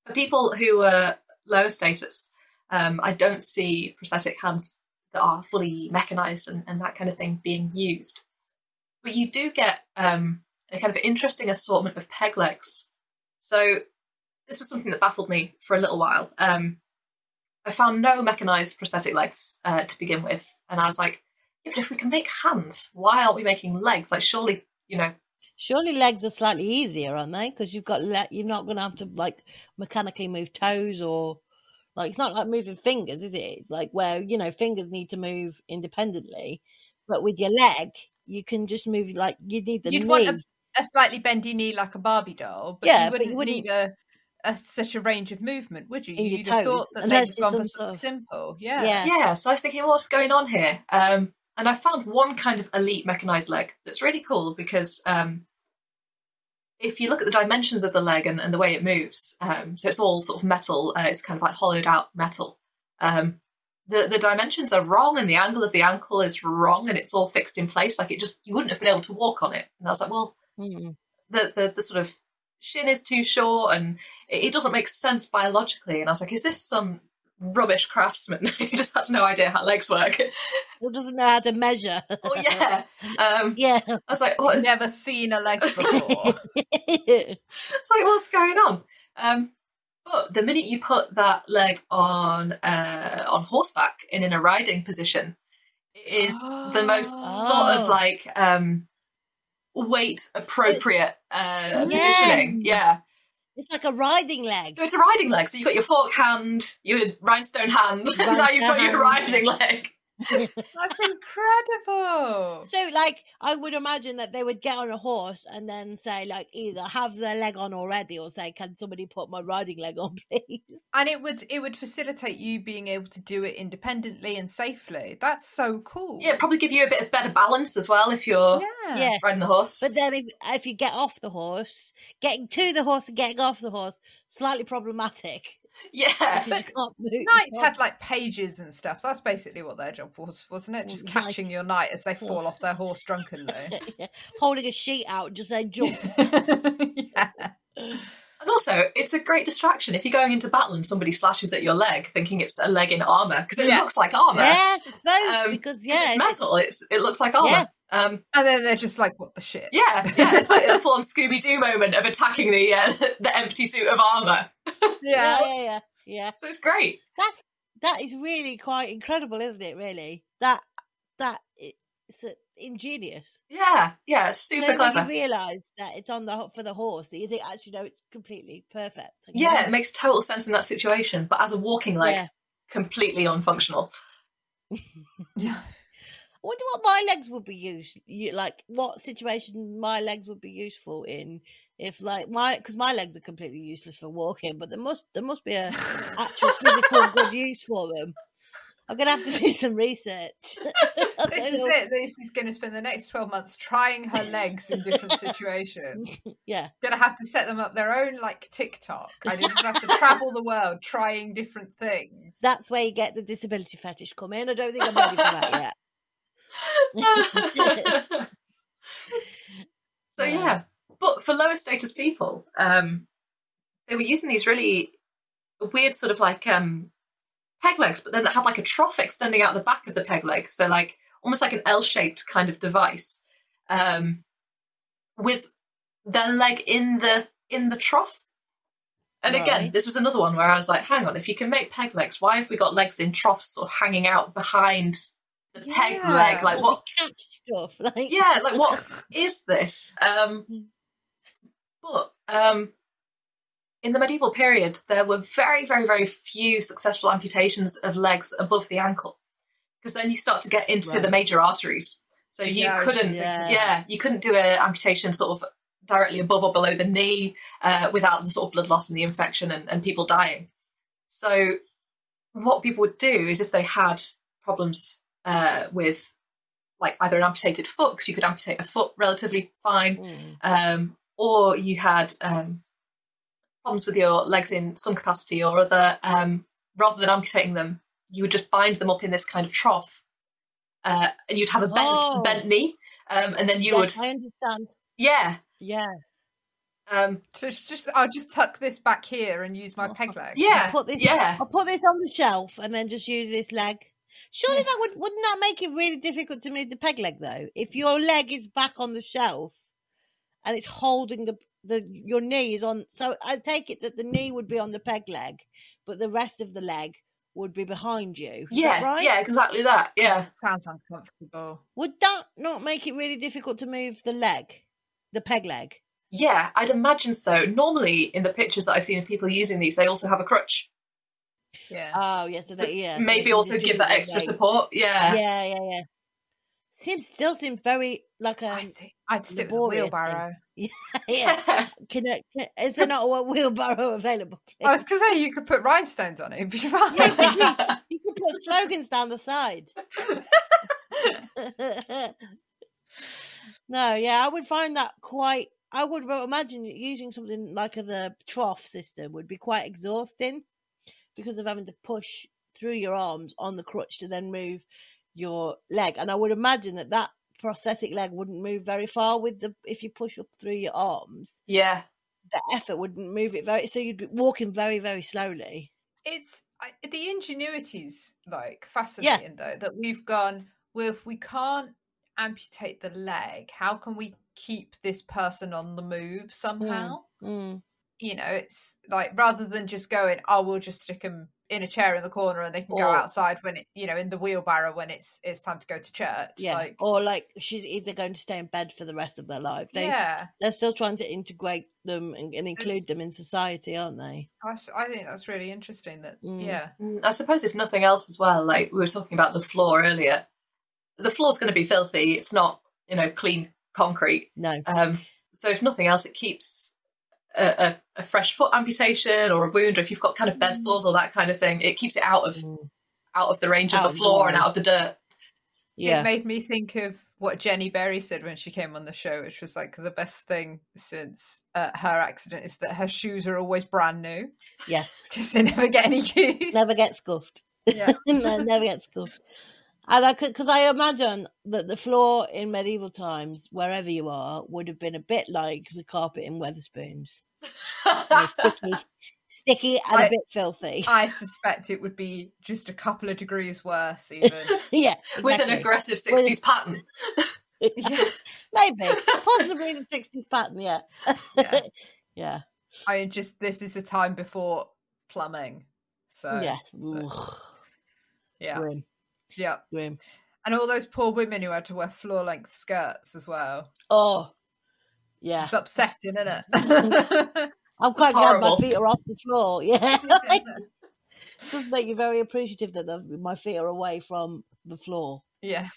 For people who were lower status, um, I don't see prosthetic hands that are fully mechanized and, and that kind of thing being used. But you do get um, a kind of interesting assortment of peg legs. So this was something that baffled me for a little while. Um, I found no mechanized prosthetic legs uh, to begin with, and I was like, yeah, but if we can make hands, why aren't we making legs? Like, surely, you know, Surely legs are slightly easier, aren't they? Because you've got le- you're not going to have to like mechanically move toes or like it's not like moving fingers, is it? It's like where you know fingers need to move independently, but with your leg you can just move like you need the You'd knee. Want a, a slightly bendy knee like a Barbie doll, but Yeah, you but wouldn't, you wouldn't- need a, a such a range of movement, would you? In You'd have thought toes, that unless they'd you're gone for something simple. Yeah. yeah, yeah. So I was thinking, what's going on here? Um, and I found one kind of elite mechanized leg that's really cool because um, if you look at the dimensions of the leg and, and the way it moves, um, so it's all sort of metal, uh, it's kind of like hollowed out metal. Um, the the dimensions are wrong, and the angle of the ankle is wrong, and it's all fixed in place. Like it just you wouldn't have been able to walk on it. And I was like, well, Mm. the the, the sort of shin is too short, and it, it doesn't make sense biologically. And I was like, is this some rubbish craftsman who just has no idea how legs work. Or doesn't know how to measure. oh yeah, um, yeah. I was like, what? Never seen a leg before. It's like, what's going on? Um, but the minute you put that leg on uh, on horseback and in a riding position, it is the most sort Oh. of like um, weight appropriate uh, Yeah. positioning. Yeah. it's like a riding leg. So it's a riding leg. So you've got your fork hand, your rhinestone hand, and now you've got your riding leg. That's incredible. So, like, I would imagine that they would get on a horse and then say, like, either have their leg on already or say, "Can somebody put my riding leg on, please?" And it would it would facilitate you being able to do it independently and safely. That's so cool. Yeah, probably give you a bit of better balance as well if you're Yeah. Yeah. riding the horse. But then, if if you get off the horse, getting to the horse and getting off the horse, slightly problematic. Yeah. because you can't move. Knights had like pages and stuff. That's basically what their job was, wasn't it? Just like- catching your knight as they fall off their horse drunkenly. Yeah. holding a sheet out, and just saying jump. yeah. And also, it's a great distraction if you're going into battle and somebody slashes at your leg, thinking it's a leg in armor because it Yeah. looks like armor. yes, I suppose Um, because 'Cause yeah, it's metal. It's it looks like armor. Yeah. Um, And then they're just like, what the shit? yeah, yeah. It's like a full on Scooby Doo moment of attacking the uh, the empty suit of armor. yeah, Yeah. yeah, yeah, yeah. So it's great. That's that is really quite incredible, isn't it? Really, that that it's uh, ingenious. Yeah, yeah. So Super when clever. you realise that it's on the for the horse, that you think actually no, it's completely perfect. Like, Yeah, it makes total sense in that situation. But as a walking leg, Yeah. completely unfunctional. Yeah. I wonder what my legs would be used. You, like what situation my legs would be useful in. If like my because my legs are completely useless for walking, but there must there must be a actual physical good use for them. I'm gonna have to do some research. This is know. it. This is going to spend the next 12 months trying her legs in different situations. Yeah, Going to have to set them up their own like TikTok. I just have to travel the world trying different things. that's where you get the disability fetish come in. I don't think I'm ready for that yet. So yeah, but for lower status people, um, they were using these really weird sort of like um, peg legs, but then it had like a trough extending out the back of the peg leg, so like almost like an L-shaped kind of device, um, with their leg in the in the trough. And again, Right. this was another one where I was like, hang on, if you can make peg legs, why have we got legs in troughs sort of hanging out behind the peg leg? Like what catch stuff. Like yeah, like what is this? Um, but um, in the medieval period, there were very, very, very few successful amputations of legs above the ankle, because then you start to get into the major arteries. So you Yeah, I was just couldn't, Yeah. yeah, you couldn't do an amputation sort of directly above or below the knee uh, without the sort of blood loss and the infection and, and people dying. So what people would do is if they had problems uh, with like either an amputated foot, because you could amputate a foot relatively fine, Mm. um, or you had um, problems with your legs in some capacity or other, um, rather than amputating them, you would just bind them up in this kind of trough. Uh, and you'd have a bent, Oh. bent knee, um, and then you Yes, would, I understand. yeah, Yeah, um, So it's just I'll just tuck this back here and use my peg leg. yeah, put this. yeah. I'll put this on the shelf and then just use this leg. Surely that would wouldn't that make it really difficult to move the peg leg though? If your leg is back on the shelf and it's holding the the your knee is on, so I take it that the knee would be on the peg leg, but the rest of the leg would be behind you. Is that Yeah, right? yeah, exactly that. Yeah, Sounds uncomfortable. Would that not make it really difficult to move the leg, the peg leg? yeah, I'd imagine so. Normally, in the pictures that I've seen of people using these, they also have a crutch. Yeah. Oh, yes, so that, yeah. so they Maybe can also give that extra weight. support. Yeah, Yeah, yeah, yeah. Seems still seems very like a I um, think I'd stick with a laborious thing. wheelbarrow. yeah. Can, it, can is there not a wheelbarrow available? I was going to say you could put rhinestones on it. It'd be fine. Yeah, You could put slogans down the side. no, yeah, I would find that quite. I would imagine using something like the trough system would be quite exhausting because of having to push through your arms on the crutch to then move your leg. And I would imagine that that prosthetic leg wouldn't move very far with the if you push up through your arms. yeah, The effort wouldn't move it very. So you'd be walking very very slowly. it's I, the ingenuity's like fascinating though that we've gone well if we can't amputate the leg how can we keep this person on the move somehow Mm. You know it's like rather than just going oh we'll just stick them in a chair in the corner and they can go outside when it you know in the wheelbarrow when it's it's time to go to church Yeah. like or like she's either going to stay in bed for the rest of their life. They, yeah They're still trying to integrate them and, and include It's- them in society, aren't they? I, I think that's really interesting that Mm. yeah Mm, I suppose if nothing else as well, like we were talking about the floor earlier, the floor's going to be filthy. It's not, you know, clean concrete. No. Um, so if nothing else, it keeps a, a, a fresh foot amputation or a wound, or if you've got kind of bed sores or that kind of thing, it keeps it out of Mm. out of the range Out of of the the floor and out of the dirt. Yeah. It made me think of what Jenny Berry said when she came on the show, which was like the best thing since uh, her accident is that her shoes are always brand new yes. because they never get any use. Never get scuffed. Yeah. no, never get scuffed. And I could, because I imagine that the floor in medieval times, wherever you are, would have been a bit like the carpet in Wetherspoons. Know, sticky, sticky and a I- bit filthy. I suspect it would be just a couple of degrees worse, even. yeah, With an exactly. aggressive With- 60s pattern. yes. maybe, possibly the sixties pattern. Yeah, Yeah. yeah, I mean, just this is a time before plumbing. So, yeah. but- yeah. Grim, Yeah. grim. And all those poor women who had to wear floor length skirts as well. Oh, yeah. It's upsetting, isn't it? I'm quite glad my feet are off the floor. Yeah, it does make you very appreciative that the, my feet are away from the floor. yes.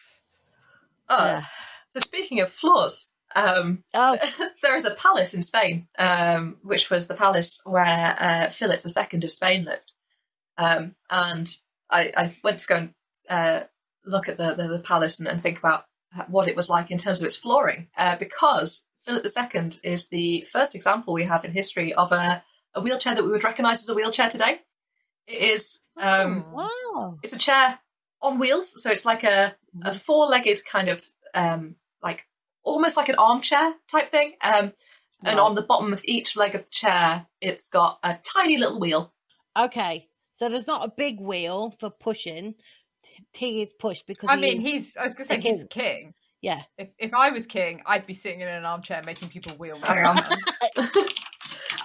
Oh, Yeah. So speaking of floors, um, Oh, there is a palace in Spain, um, which was the palace where uh, Philip II of Spain lived. Um, and I, I went to go and uh, look at the, the, the palace and, and think about what it was like in terms of its flooring, uh, because Philip II is the first example we have in history of a, a wheelchair that we would recognise as a wheelchair today. It is um, wow. it's a chair on wheels, so it's like a, a four-legged kind of um, like almost like an armchair type thing. Um, and Right. on the bottom of each leg of the chair, it's got a tiny little wheel. Okay, so there's not a big wheel for pushing. T- T is pushed because I he mean, he's, I was going to say, a he's king. yeah. If, if I was king, I'd be sitting in an armchair making people wheel. Hang on.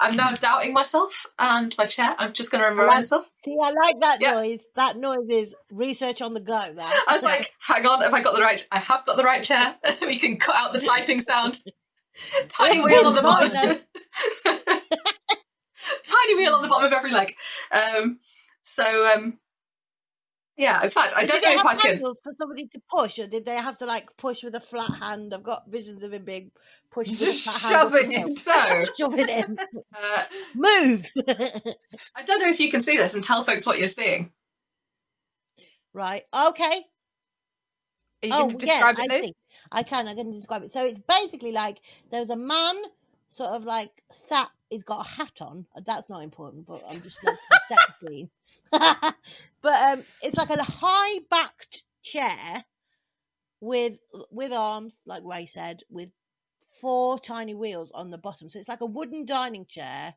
I'm now doubting myself and my chair. I'm just going to remind like- myself. See, I like that Yeah. noise. That noise is research on the go. That I was like, hang on, have I got the right? I have got the right chair. we can cut out the typing sound. Tiny wheel on the bottom. Tiny wheel on the bottom of every leg. Um, so, um, yeah. In fact, I So don't did they know if have I can. for somebody to push, or did they have to like push with a flat hand? I've got visions of him being pushed with a flat hand. shoving a it. stick. So, shoving him. uh, Move. I don't know if you can see this and tell folks what you're seeing. right. Okay. Are you oh, going to yeah, describe I it, Liz? see. I can. I can describe it. So it's basically like there's a man, sort of like sat. He's got a hat on. That's not important, but I'm just let's set the scene. but um, it's like a high backed chair with with arms, like Rae said, with four tiny wheels on the bottom. So it's like a wooden dining chair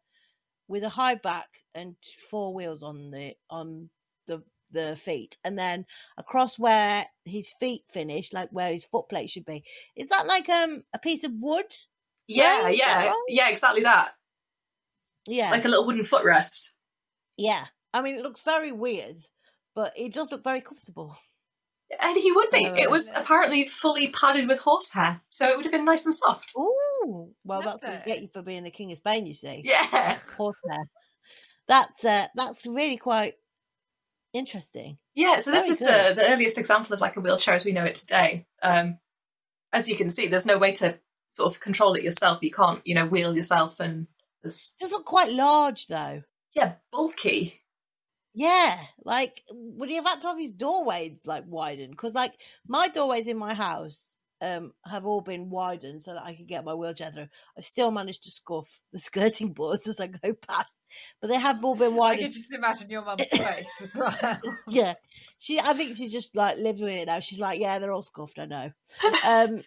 with a high back and four wheels on the on the the feet, and then across where his feet finish, like where his foot plate should be. Is that like um a piece of wood? Yeah, Right, yeah, yeah, exactly that. Yeah, Like a little wooden footrest. yeah. I mean, it looks very weird, but it does look very comfortable. And he would be. It was apparently fully padded with horsehair, so it would have been nice and soft. Ooh, well, that's what Lovely. you get you for being the king of Spain. You see, Yeah, horsehair. That's uh, that's really quite interesting. yeah. So this Very is the the earliest example of like a wheelchair as we know it today. Um, as you can see, there's no way to sort of control it yourself. You can't, you know, wheel yourself, and there's It does look quite large though. yeah, bulky. Yeah, like would he have had to have his doorways like widened? Because like my doorways in my house um have all been widened so that I could get my wheelchair through. I've still managed to scuff the skirting boards as I go past, but they have all been I can widened. just imagine your mum's face as well. Yeah, she. I think she just like lives with it now. She's like, yeah, they're all scuffed. I know. um,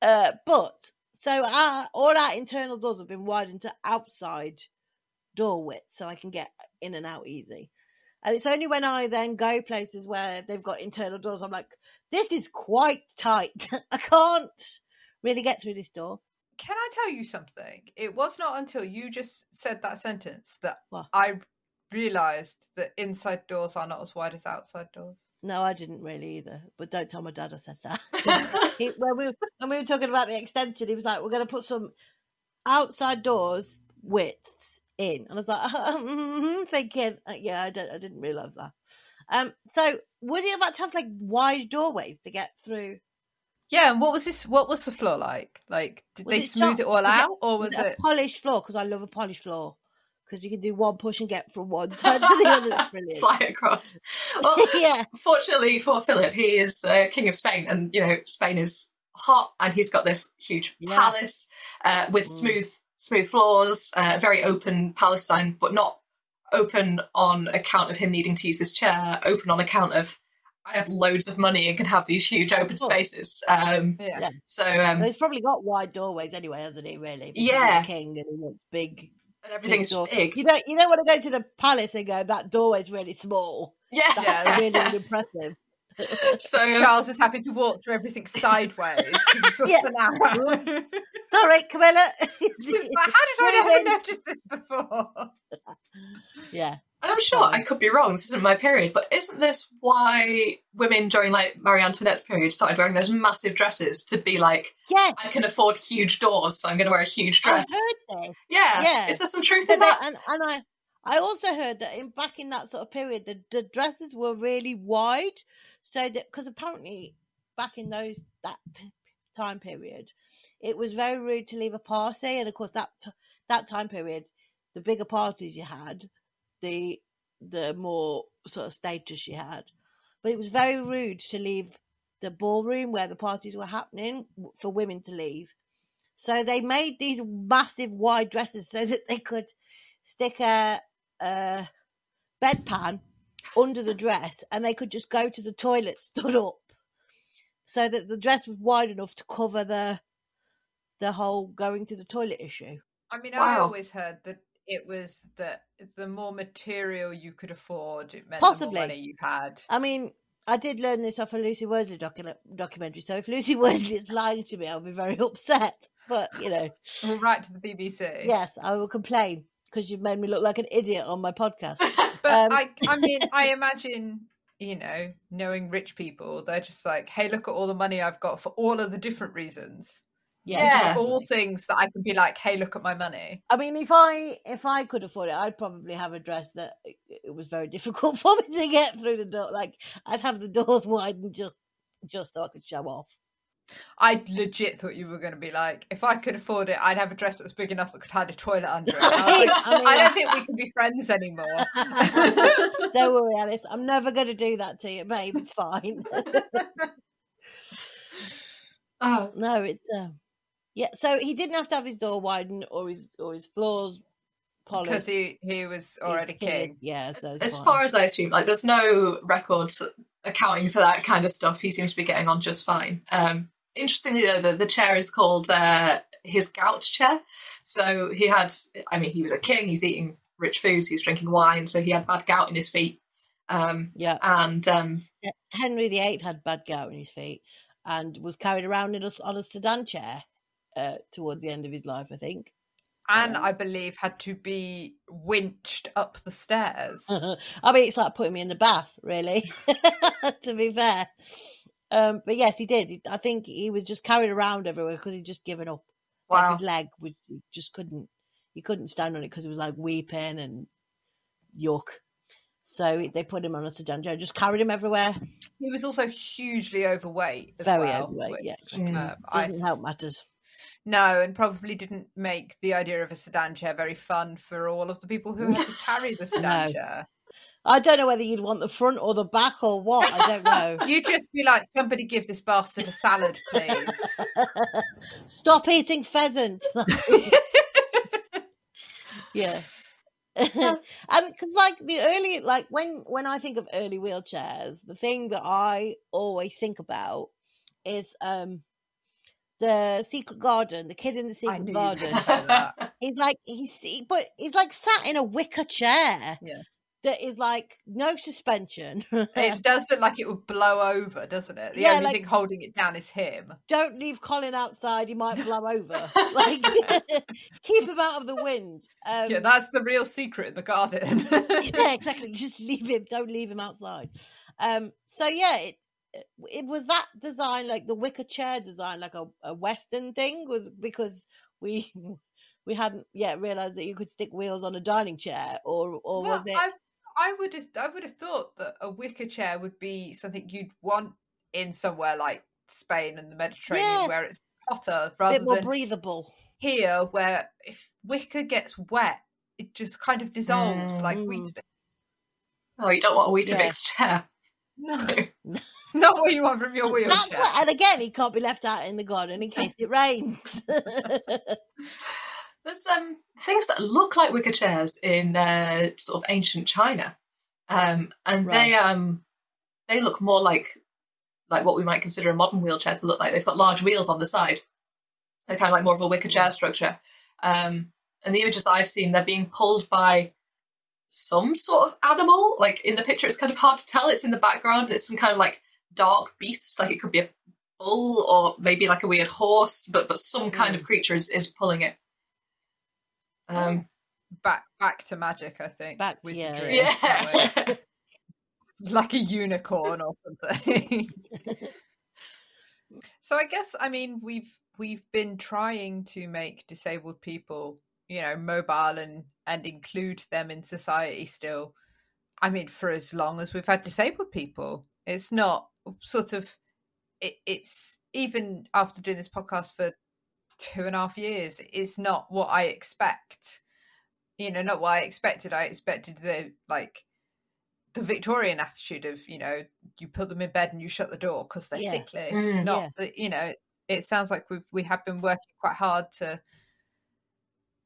uh, but so our all our internal doors have been widened to outside door width, so I can get in and out easy. And it's only when I then go places where they've got internal doors, I'm like, this is quite tight. I can't really get through this door. Can I tell you something? It was not until you just said that sentence that What? I realised that inside doors are not as wide as outside doors. No, I didn't really either. But don't tell my dad I said that. he, when, we, when we were talking about the extension, he was like, we're going to put some outside doors widths in. And I was like, mhm, thinking, uh, yeah, I, don't, I didn't realise that. Um, so would you have had to have like wide doorways to get through? Yeah, and what was this? What was the floor like? Like, did Was they it smooth soft? it all it- out, or Was was it it? a polished floor? Because I love a polished floor. Because you can do one push and get from one side to the other. Brilliant. Fly across. Well, yeah, fortunately for Philip, he is uh, king of Spain, and you know Spain is hot, and he's got this huge Yeah. palace uh, with Mm. smooth, smooth floors, uh, very open Palestine, but not open on account of him needing to use this chair. Open on account of I have loads of money and can have these huge open spaces. Um, Yeah. Yeah. so um, Well, he's probably got wide doorways anyway, hasn't he? Really? Because Yeah. he's king and he wants big. and everything's door. big. You don't. You don't want to go to the palace and go. That doorway's really small. Yeah, That's Yeah. really impressive. so um, Charles is having to walk through everything sideways because it's just Yeah. Sorry, Camilla. it's like, how did I never notice this before? yeah. And I'm sure I could be wrong. This isn't my period, but isn't this why women during like Marie Antoinette's period started wearing those massive dresses to be like, Yeah. I can afford huge doors, so I'm going to wear a huge I dress? heard this. yeah. yeah. Is there some truth But in they, that? and, and I I also heard that in back in that sort of period, the, the dresses were really wide, so that because apparently back in those that time period, it was very rude to leave a party, and of course that that time period, the bigger parties you had, the the more sort of status you had, but it was very rude to leave the ballroom where the parties were happening for women to leave. So they made these massive wide dresses so that they could stick a, Uh, a bedpan under the dress and they could just go to the toilet stood up so that the dress was wide enough to cover the the whole going to the toilet issue. I mean, I always heard that it was that the more material you could afford, it meant Possibly. the more money you had. I mean, I did learn this off a Lucy Worsley docu- documentary, so if Lucy Worsley is lying to me, I'll be very upset. But, you know, We'll write to the BBC. yes, I will complain because you've made me look like an idiot on my podcast. But Um, I, I mean, I imagine, you know, knowing rich people, they're just like, hey, look at all the money I've got for all of the different reasons. Yeah. All things that I can be like, hey, look at my money. I mean, if I if I could afford it, I'd probably have a dress that it- it was very difficult for me to get through the door. Like I'd have the doors widened just just so I could show off. I legit thought you were going to be like, if I could afford it, I'd have a dress that was big enough that could hide a toilet under it. I, like, I mean- I don't think we can be friends anymore. Don't worry, Alice. I'm never going to do that to you, babe. It's fine. oh, no, it's uh, yeah. So he didn't have to have his door widened or his or his floors polished. because he, he was already king. Yeah, so it's as far as I assume, like there's no records accounting for that kind of stuff. He seems to be getting on just fine. Um, interestingly, though, the, the chair is called uh, his gout chair. So he had, I mean, he was a king. He's eating rich foods. He's drinking wine. So he had bad gout in his feet. Um, yeah. and um, Henry VIII had bad gout in his feet and was carried around in a, on a sedan chair uh, towards the end of his life, I think. And Yeah. I believe had to be winched up the stairs. I mean, it's like putting me in the bath, really. to be fair, um, but yes, he did. I think he was just carried around everywhere because he'd just given up. Like wow. his leg, would just couldn't. He couldn't stand on it because he was like weeping and yuck. So they put him on a sedan chair, just carried him everywhere. He was also hugely overweight. As Very well, overweight, which, yeah. Mm. um, Doesn't help matters. No, and probably didn't make the idea of a sedan chair very fun for all of the people who had to carry the sedan No. chair. I don't know whether you'd want the front or the back or what. I don't know. You'd just be like, somebody give this bastard a salad, please. Stop eating pheasant. yeah. and because like the early like when when i think of early wheelchairs the thing that i always think about is um the secret garden the kid in the secret garden would say that. he's like he's he- but he's like sat in a wicker chair Yeah. That is like no suspension. It does look like it would blow over, doesn't it? The Yeah, only like- thing holding it down is him. Don't leave Colin outside; he might blow over. Like, keep him out of the wind. Um, yeah, that's the real secret in the garden. yeah, exactly. Just leave him. Don't leave him outside. Um. So yeah, it it was that design, like the wicker chair design, like a, a Western thing, was because we we hadn't yet realized that you could stick wheels on a dining chair, or or Well, was it? I, I would have, I would have thought that a wicker chair would be something you'd want in somewhere like Spain and the Mediterranean, Yeah. where it's hotter, a rather bit more than breathable. here, where if wicker gets wet, it just kind of dissolves like Mm. Weetabix. Oh, you don't want a Weetabix Yeah. chair. No, it's not what you want from your That's wheelchair. what, and again, he can't be left out in the garden in case it rains. There's um things that look like wicker chairs in uh, sort of ancient China, um, and they um they look more like like what we might consider a modern wheelchair. They look like they've got large wheels on the side. They're kind of like more of a wicker chair structure. Um, and the images I've seen, they're being pulled by some sort of animal. Like in the picture, it's kind of hard to tell. It's in the background. It's some kind of like dark beast. Like it could be a bull or maybe like a weird horse, but but some kind of creature is, is pulling it. Um, back back to magic, I think. Back to- yeah, in yeah. like a unicorn or something. so I guess I mean we've we've been trying to make disabled people, you know, mobile and and include them in society still. I mean, for as long as we've had disabled people, it's not sort of it, it's even after doing this podcast for two and a half years, it's not what I expect. You know, not what I expected. I expected the like the Victorian attitude of you know you put them in bed and you shut the door because they're Yeah. sickly. Mm. Not that you know. It sounds like we've we have been working quite hard to,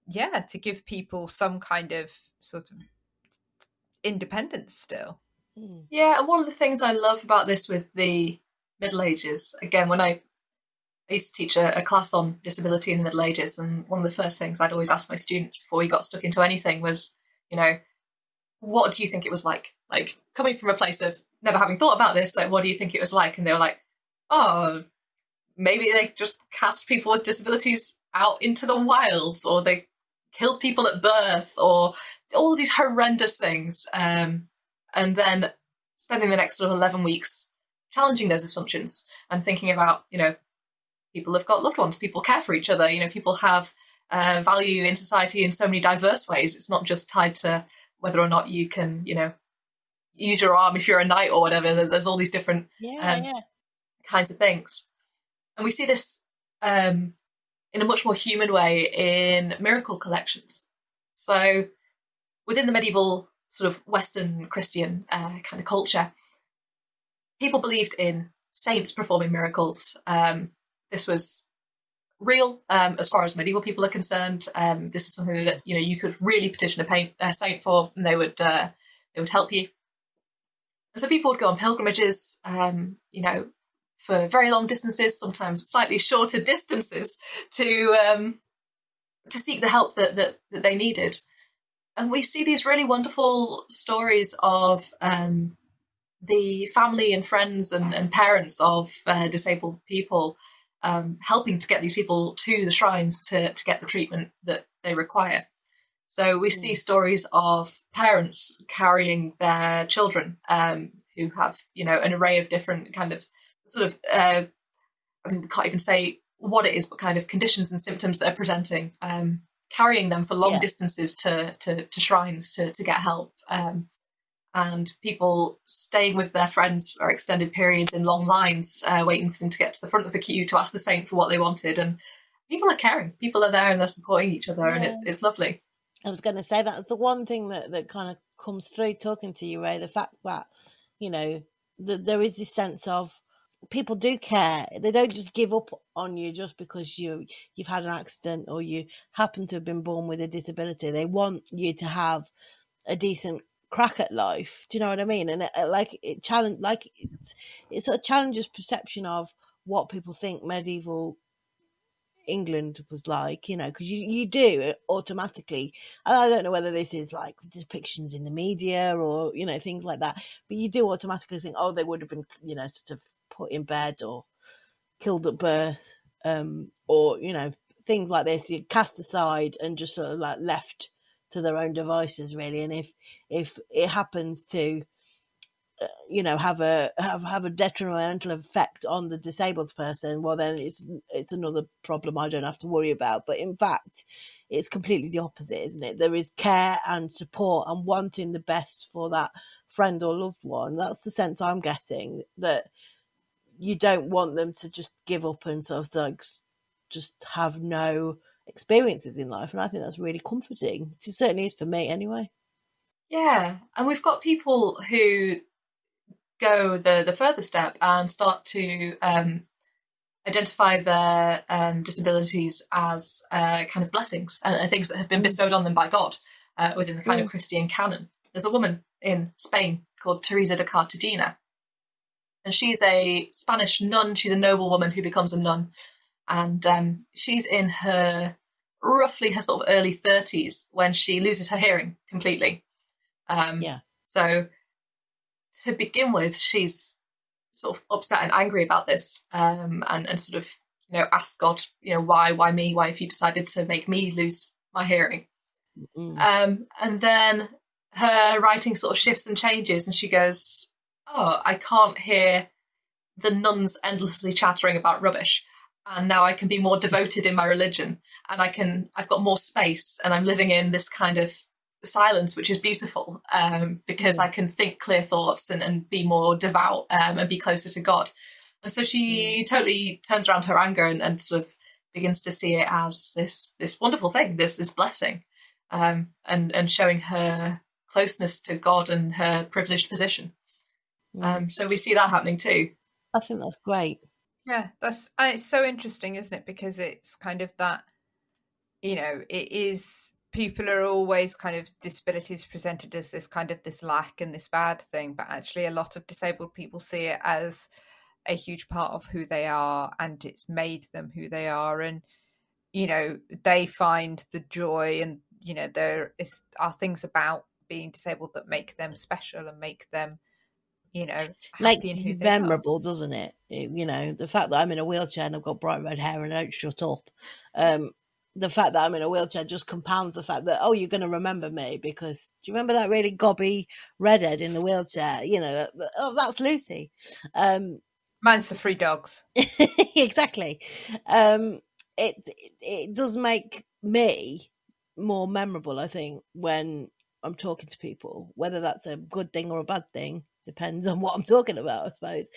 yeah, to give people some kind of sort of independence still. Mm. Yeah, and one of the things I love about this with the Middle Ages, again, when I, I used to teach a, a class on disability in the Middle Ages, and one of the first things I'd always ask my students before we got stuck into anything was, you know, what do you think it was like? Like coming from a place of never having thought about this, like what do you think it was like? And they were like, oh, maybe they just cast people with disabilities out into the wilds, or they killed people at birth, or all these horrendous things. Um, and then spending the next sort of 11 weeks challenging those assumptions and thinking about, you know, people have got loved ones, people care for each other, you know, people have uh, value in society in so many diverse ways. It's not just tied to whether or not you can, you know, use your arm if you're a knight or whatever. There's, there's all these different Yeah, Um, yeah. kinds of things. And we see this um, in a much more human way in miracle collections. So within the medieval sort of Western Christian uh, kind of culture, people believed in saints performing miracles. Um, this was real um, as far as medieval people are concerned. Um, this is something that you know you could really petition a, paint, a saint for, and they would uh, they would help you. And so people would go on pilgrimages, um, you know, for very long distances, sometimes slightly shorter distances, to um, to seek the help that, that that they needed. And we see these really wonderful stories of um, the family and friends and, and parents of uh, disabled people um, helping to get these people to the shrines to, to get the treatment that they require. So we see stories of parents carrying their children um, who have, you know, an array of different kind of sort of, uh, I mean, we can't even say what it is, but kind of conditions and symptoms that are presenting, um, carrying them for long Yeah. distances to, to, to shrines to, to get help. Um, and people staying with their friends for extended periods in long lines, uh, waiting for them to get to the front of the queue to ask the saint for what they wanted. And people are caring, people are there and they're supporting each other, and it's it's lovely. I was going to say that's the one thing that, that kind of comes through talking to you, Rae. The fact that you know that there is this sense of people do care. They don't just give up on you just because you you've had an accident or you happen to have been born with a disability. They want you to have a decent crack at life. Do you know what I mean? And it, like it challenge, like it's, it sort of challenges perception of what people think medieval England was like, you know, because you, you do automatically. And I don't know whether this is like depictions in the media or, you know, things like that, but you do automatically think, oh, they would have been, you know, sort of put in bed or killed at birth, um, or, you know, things like this, you cast aside and just sort of like left to their own devices, really. And if, if it happens to, uh, you know have a have have a detrimental effect on the disabled person well then it's it's another problem i don't have to worry about. But in fact it's completely the opposite isn't it? There is care and support and wanting the best for that friend or loved one. That's the sense i'm getting that you don't want them to just give up and sort of like just have no experiences in life and i think that's really comforting it certainly is for me anyway yeah and we've got people who go the the further step and start to um, identify their um, disabilities as uh, kind of blessings and, and, things that have been bestowed on them by God uh, within the kind mm. of Christian canon. There's a woman in Spain called Teresa de Cartagena, and she's a Spanish nun. She's a noble woman who becomes a nun, and um, she's in her roughly her sort of early 30s when she loses her hearing completely. Um, yeah. So to begin with, she's sort of upset and angry about this, um, and and sort of you know ask God, you know, why, why me? Why have you decided to make me lose my hearing? Mm. Um, and then her writing sort of shifts and changes, and she goes, "Oh, I can't hear the nuns endlessly chattering about rubbish." And now I can be more devoted in my religion, and I can. I've got more space, and I'm living in this kind of silence, which is beautiful um, because mm. I can think clear thoughts and, and be more devout um, and be closer to God. And so she mm. totally turns around her anger and, and, sort of begins to see it as this this wonderful thing, this this blessing, um, and and showing her closeness to God and her privileged position. Um, so we see that happening too. I think that's great. Yeah, that's uh, it's so interesting, isn't it? Because it's kind of that, you know, it is people are always kind of disabilities presented as this kind of this lack and this bad thing but actually a lot of disabled people see it as a huge part of who they are and it's made them who they are and you know they find the joy and you know there is are things about being disabled that make them special and make them you know makes you memorable doesn't it? You know the fact that i'm in a wheelchair and i've got bright red hair and i don't shut up um the fact that I'm in a wheelchair just compounds the fact that oh you're going to remember me because do you remember that really gobby redhead in the wheelchair? You know oh that's Lucy. Um mine's the three dogs. exactly. Um it, it it does make me more memorable I think when I'm talking to people whether that's a good thing or a bad thing depends on what I'm talking about I suppose.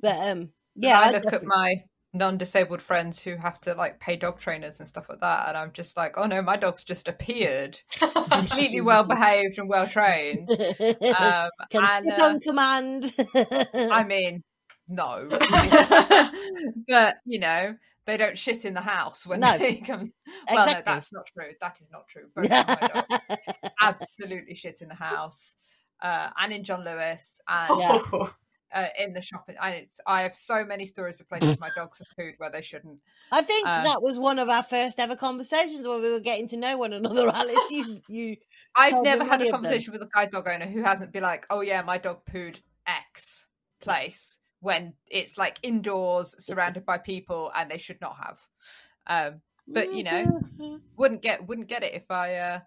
But um yeah I look at my non-disabled friends who have to like pay dog trainers and stuff like that and i'm just like oh no my dog's just appeared. Completely well behaved and well trained. Um, can and, sit uh, on command. I mean no. But you know they don't shit in the house when no. they come well exactly. no that's not true. That is not true. Both absolutely shit in the house uh, and in john lewis and yeah uh, in the shopping. And it's I have so many stories of places my dogs have pooed where they shouldn't. I think um, that was one of our first ever conversations where we were getting to know one another. Alice, you you. I've never had a conversation with a guide dog owner who hasn't been like, "Oh yeah, my dog pooed X place." When it's like indoors, surrounded by people, and they should not have. Um, but you know, wouldn't get wouldn't get it if I uh,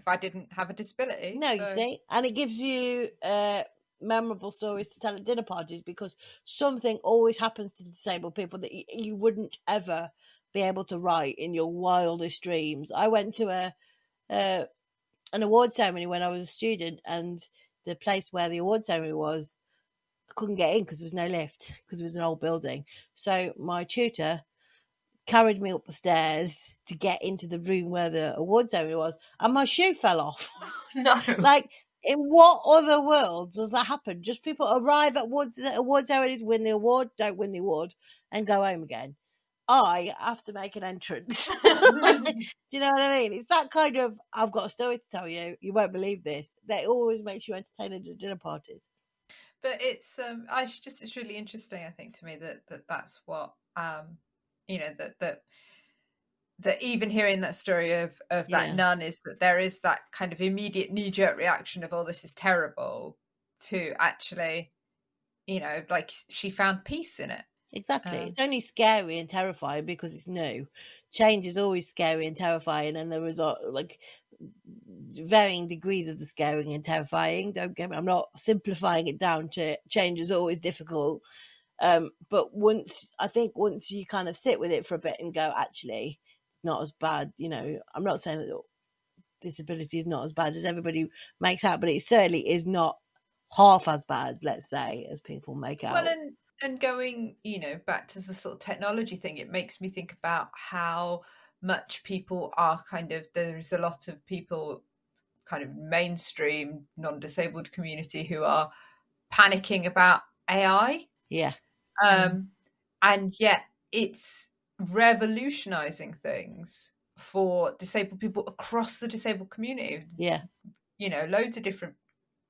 if I didn't have a disability. No, so. you see, and it gives you uh, memorable stories to tell at dinner parties because something always happens to disabled people that you, you wouldn't ever be able to write in your wildest dreams. I went to a uh, an award ceremony when I was a student, and the place where the award ceremony was, I couldn't get in because there was no lift because it was an old building. So my tutor carried me up the stairs to get into the room where the award ceremony was, and my shoe fell off. no, like in what other world does that happen? Just people arrive at awards, award ceremonies, win the award, don't win the award, and go home again. I have to make an entrance. Do you know what I mean? It's that kind of I've got a story to tell you. You won't believe this. That always makes you entertaining at dinner parties. But it's um, I just it's really interesting. I think to me that that that's what um, you know that that that even hearing that story of of that Yeah. nun is that there is that kind of immediate knee jerk reaction of oh this is terrible to actually you know like she found peace in it Exactly. Um, it's only scary and terrifying because it's new. Change is always scary and terrifying, and the result, like varying degrees of the scary and terrifying. Don't get me. I'm not simplifying it down to change is always difficult. Um, but once I think once you kind of sit with it for a bit and go, actually, it's not as bad. You know, I'm not saying that disability is not as bad as everybody makes out, but it certainly is not half as bad. Let's say as people make out. well and and going you know back to the sort of technology thing it makes me think about how much people are kind of there's a lot of people kind of mainstream non-disabled community who are panicking about ai yeah. Um and yet it's revolutionizing things for disabled people across the disabled community Yeah. you know loads of different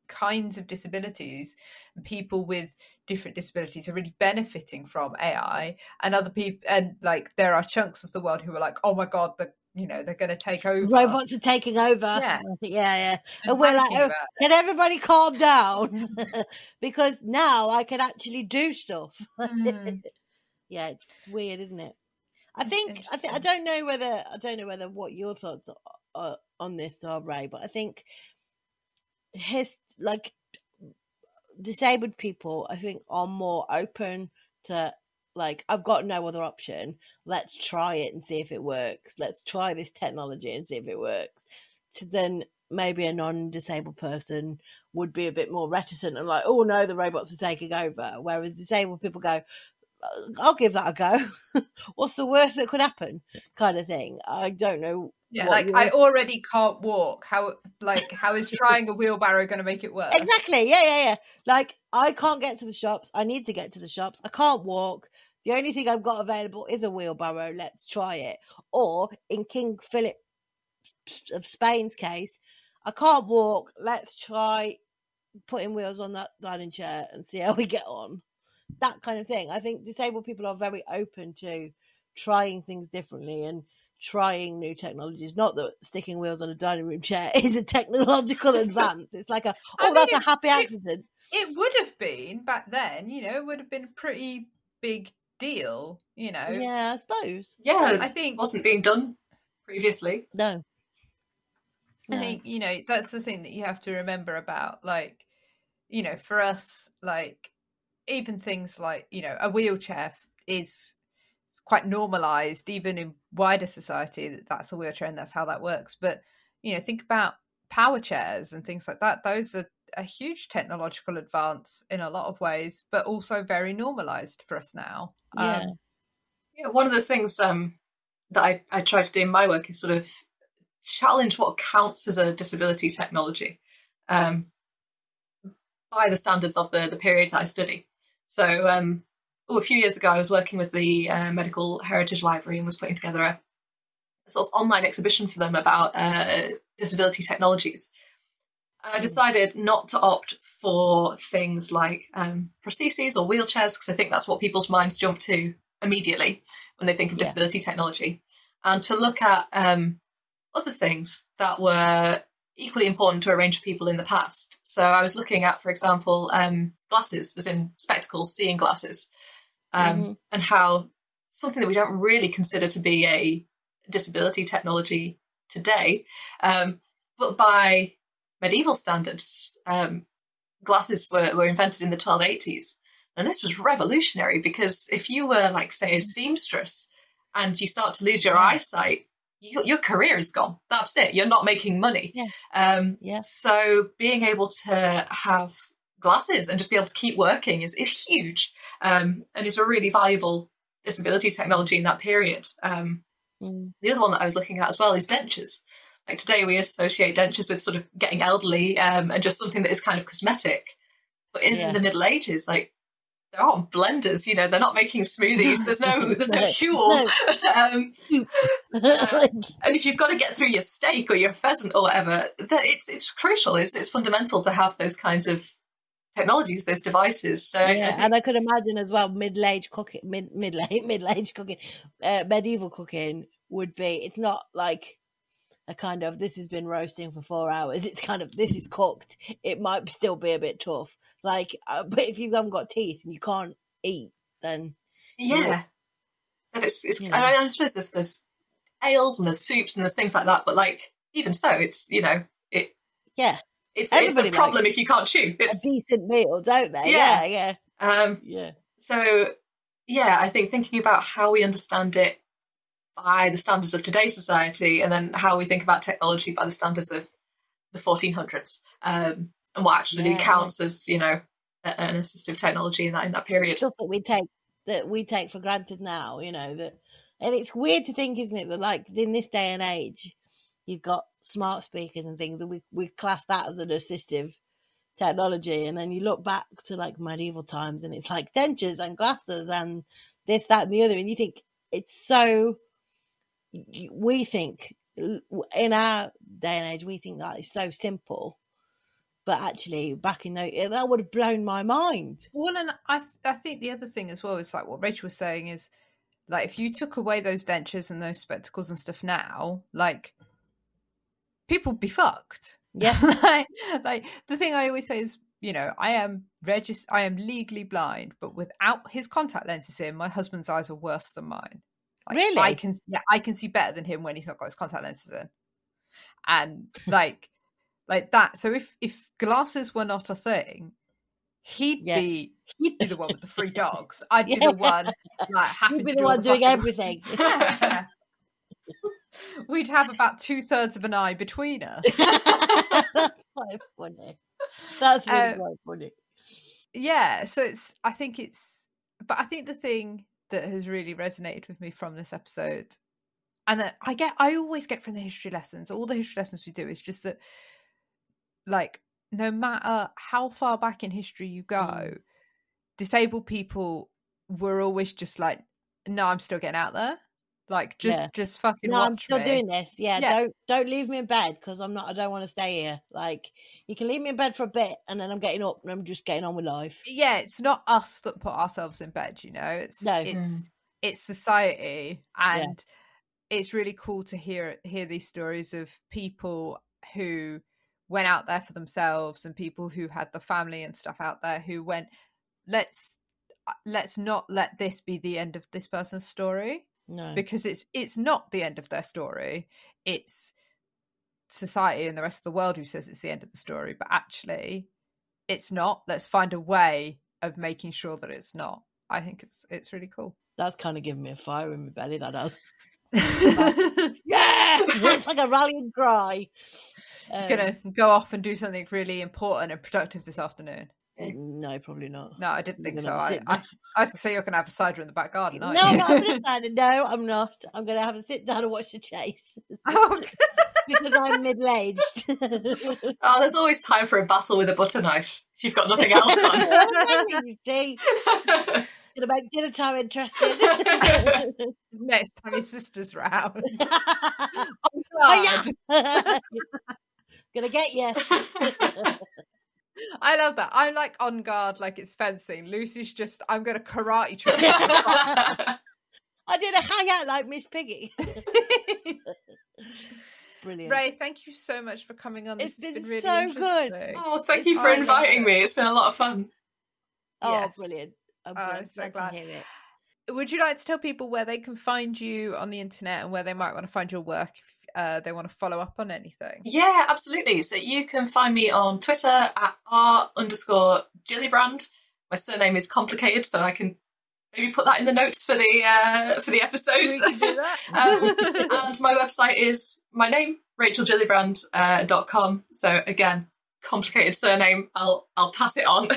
kinds of disabilities and people with different disabilities are really benefiting from ai and other people and like there are chunks of the world who are like oh my god the you know they're going to take over robots are taking over. Yeah. yeah, yeah. and and we're like, oh. Can everybody calm down? because now I can actually do stuff. Mm. yeah, it's weird, isn't it? I think I think I don't know whether I don't know whether what your thoughts are, are on this are Rae, but I think his like disabled people I think are more open to like I've got no other option. Let's try it and see if it works. Let's try this technology and see if it works. To then maybe a non-disabled person would be a bit more reticent and like, oh no, the robots are taking over. Whereas disabled people go, "Uh, I'll give that a go. What's the worst that could happen? Kind of thing. I don't know. yeah like i already can't walk how like how is trying a wheelbarrow going to make it work Exactly. Yeah, yeah, yeah. Like I can't get to the shops. I need to get to the shops. I can't walk. The only thing I've got available is a wheelbarrow. Let's try it. Or in King Philip of Spain's case, I can't walk. Let's try putting wheels on that dining chair and see how we get on. That kind of thing. I think disabled people are very open to trying things differently and trying new technologies. Not that sticking wheels on a dining room chair is a technological advance. It's like a I oh, that's mean, a happy it- accident. it would have been back then you know it would have been pretty big deal you know Yeah, I suppose. Yeah, i it think wasn't being done previously. No. I think you know that's the thing that you have to remember about like you know for us like even things like you know a wheelchair is quite normalized even in wider society that that's a wheelchair and that's how that works but you know think about power chairs and things like that those are a huge technological advance in a lot of ways but also very normalized for us now Yeah. um, Yeah, one of the things um, that I, I try to do in my work is sort of challenge what counts as a disability technology um, by the standards of the, the period that I study. So, um, oh, a few years ago, I was working with the uh, Medical Heritage Library and was putting together a, a sort of online exhibition for them about uh, disability technologies. And I decided not to opt for things like um, prostheses or wheelchairs because I think that's what people's minds jump to immediately when they think of Yeah. disability technology, and to look at um, other things that were equally important to a range of people in the past. So I was looking at, for example, um, glasses, as in spectacles, seeing glasses, um, Mhm. and how something that we don't really consider to be a disability technology today, um, but by medieval standards, um, glasses were, were invented in the 1280s. And this was revolutionary because if you were, like, say, a seamstress and you start to lose your Yeah. eyesight, you, your career is gone. That's it. You're not making money. Yeah. Um, Yeah. So being able to have glasses and just be able to keep working is, is huge um, and is a really valuable disability technology in that period. Um, Mm. the other one that I was looking at as well is dentures. Like today, we associate dentures with sort of getting elderly um, and just something that is kind of cosmetic. But in Yeah. the Middle Ages, like there aren't blenders, you know, they're not making smoothies. There's no, there's no No, fuel. um, Like, and if you've got to get through your steak or your pheasant or whatever, that it's it's crucial. It's it's fundamental to have those kinds of technologies, those devices. So I yeah, think- and I could imagine as well middle age cooking, mid middle age middle age cooking, uh, medieval cooking would be it's not like a kind of this has been roasting for four hours. It's kind of this is cooked. It might still be a bit tough. Like, uh, but if you haven't got teeth and you can't eat, then Yeah. And it's, it's You I, know. I suppose there's, there's ales and there's soups and there's things like that, but like, even so, it's, you know, it, yeah, it's, it's a problem if you can't chew. It's a decent meal, don't they? Yeah. Yeah, yeah, um, yeah. so yeah, I think thinking about how we understand it by the standards of today's society and then how we think about technology by the standards of the 1400s um, and what actually Yeah. counts as, you know, an assistive technology in that, in that period. Stuff that we take that we take for granted now, you know that, and it's weird to think, isn't it, that like in this day and age, you've got smart speakers and things, and we we class that as an assistive technology, and then you look back to like medieval times, and it's like dentures and glasses and this, that, and the other, and you think it's so. We think in our day and age, we think that is so simple, but actually, back in the eh, that would have blown my mind. Well, and I I think the other thing as well is like what Rachel was saying is like if you took away those dentures and those spectacles and stuff now, like people be fucked. Yeah. like, like the thing I always say is, you know, I am regis- I am legally blind, but without his contact lenses in, my husband's eyes are worse than mine. Like, I Really? can yeah, I can see better than him when he's not got his contact lenses in. And like like that. So if if glasses were not a thing, he'd Yeah. be he'd be the one with the three dogs. I'd be the one like having You'd be the one doing everything. Yeah. We'd have about two thirds of an eye between us. That's quite funny. That's really Uh, quite funny. yeah so it's i think it's but i think the thing that has really resonated with me from this episode and that i get i always get from the history lessons all the history lessons we do is just that like no matter how far back in history you go Mm. disabled people were always just like no i'm still getting out there like just Yeah. just fucking No, watch I'm still me. doing this. Yeah, Yeah. don't don't leave me in bed because I'm not. I don't want to stay here. Like you can leave me in bed for a bit, and then I'm getting up and I'm just getting on with life. yeah it's not us that put ourselves in bed you know it's No. it's Mm. it's society Yeah. and it's really cool to hear hear these stories of people who went out there for themselves and people who had the family and stuff out there who went let's uh, let's not let this be the end of this person's story No, because it's it's not the end of their story it's society and the rest of the world who says it's the end of the story but actually it's not let's find a way of making sure that it's not i think it's it's really cool that's kind of giving me a fire in my belly. That does. Yeah, it's like a rallying cry. Um, gonna go off and do something really important and productive this afternoon Uh, mm. No, probably not. no i didn't think so I, sit I. I was gonna say you're gonna have a cider in the back garden No, aren't I'm not having a cider. No, I'm not. I'm going to have a sit down and watch the chase oh, because I'm middle aged. Oh, there's always time for a battle with a butter knife if you've got nothing else on. you see, going to make dinner time interesting. next time your sister's round Oh, yeah. Gonna get you. I love that. I'm like on guard, like it's fencing. Lucy's just, I'm going to karate chop. I did a hang out like Miss Piggy. Brilliant. Rae, thank you so much for coming on. It's This has been been really so good. oh, thank It's you for fine, inviting me. It's been a lot of fun. Oh, Yes. brilliant. I'm, Oh, glad, I'm so glad to glad. hear it. Would you like to tell people where they can find you on the internet and where they might want to find your work if uh, they want to follow up on anything? Yeah, absolutely. So you can find me on Twitter at r underscore Gillibrand. My surname is complicated, so I can maybe put that in the notes for the uh, for the episode. We can do that. um, and my website is my name, rachelgillibrand uh, dot com. So again, complicated surname. I'll I'll pass it on.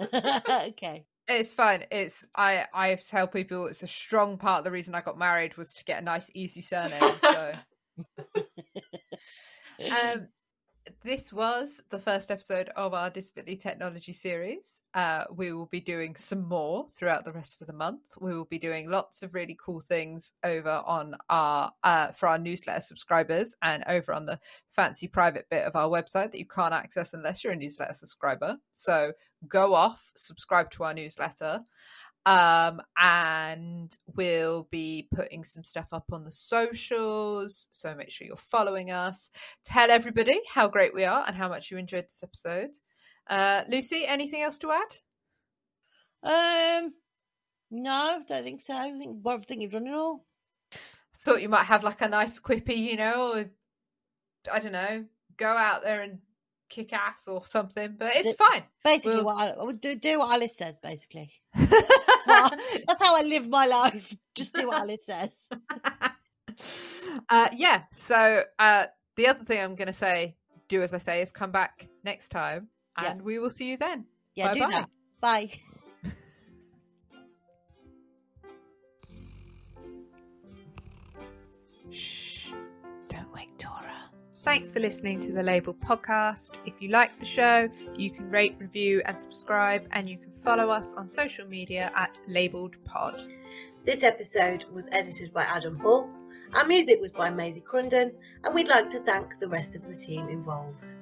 okay. It's fine. It's I I tell people it's a strong part of the reason I got married was to get a nice easy surname. So um this was the first episode of our disability technology series. Uh, we will be doing some more throughout the rest of the month. We will be doing lots of really cool things over on our uh, for our newsletter subscribers and over on the fancy private bit of our website that you can't access unless you're a newsletter subscriber. So go off, subscribe to our newsletter. Um, and we'll be putting some stuff up on the socials. So make sure you're following us. Tell everybody how great we are and how much you enjoyed this episode. Uh, Lucy, anything else to add? Um, no, don't think so. I think I think you've done it all. Thought you might have like a nice quippy, you know, or I don't know, go out there and kick ass or something, but it's fine. Basically, Well- what I, I do, do what Alice says. Basically, that's how I live my life. Just do what Alice says. uh, yeah. So uh, the other thing I'm going to say, do as I say, is come back next time, Yeah. and we will see you then. Yeah, do Bye-bye. that. Bye. Shh! Thanks for listening to the Label Podcast. If you like the show, you can rate, review, and subscribe, and you can follow us on social media at Labeled Pod. This episode was edited by Adam Hall. Our music was by Maisie Crunden, and we'd like to thank the rest of the team involved.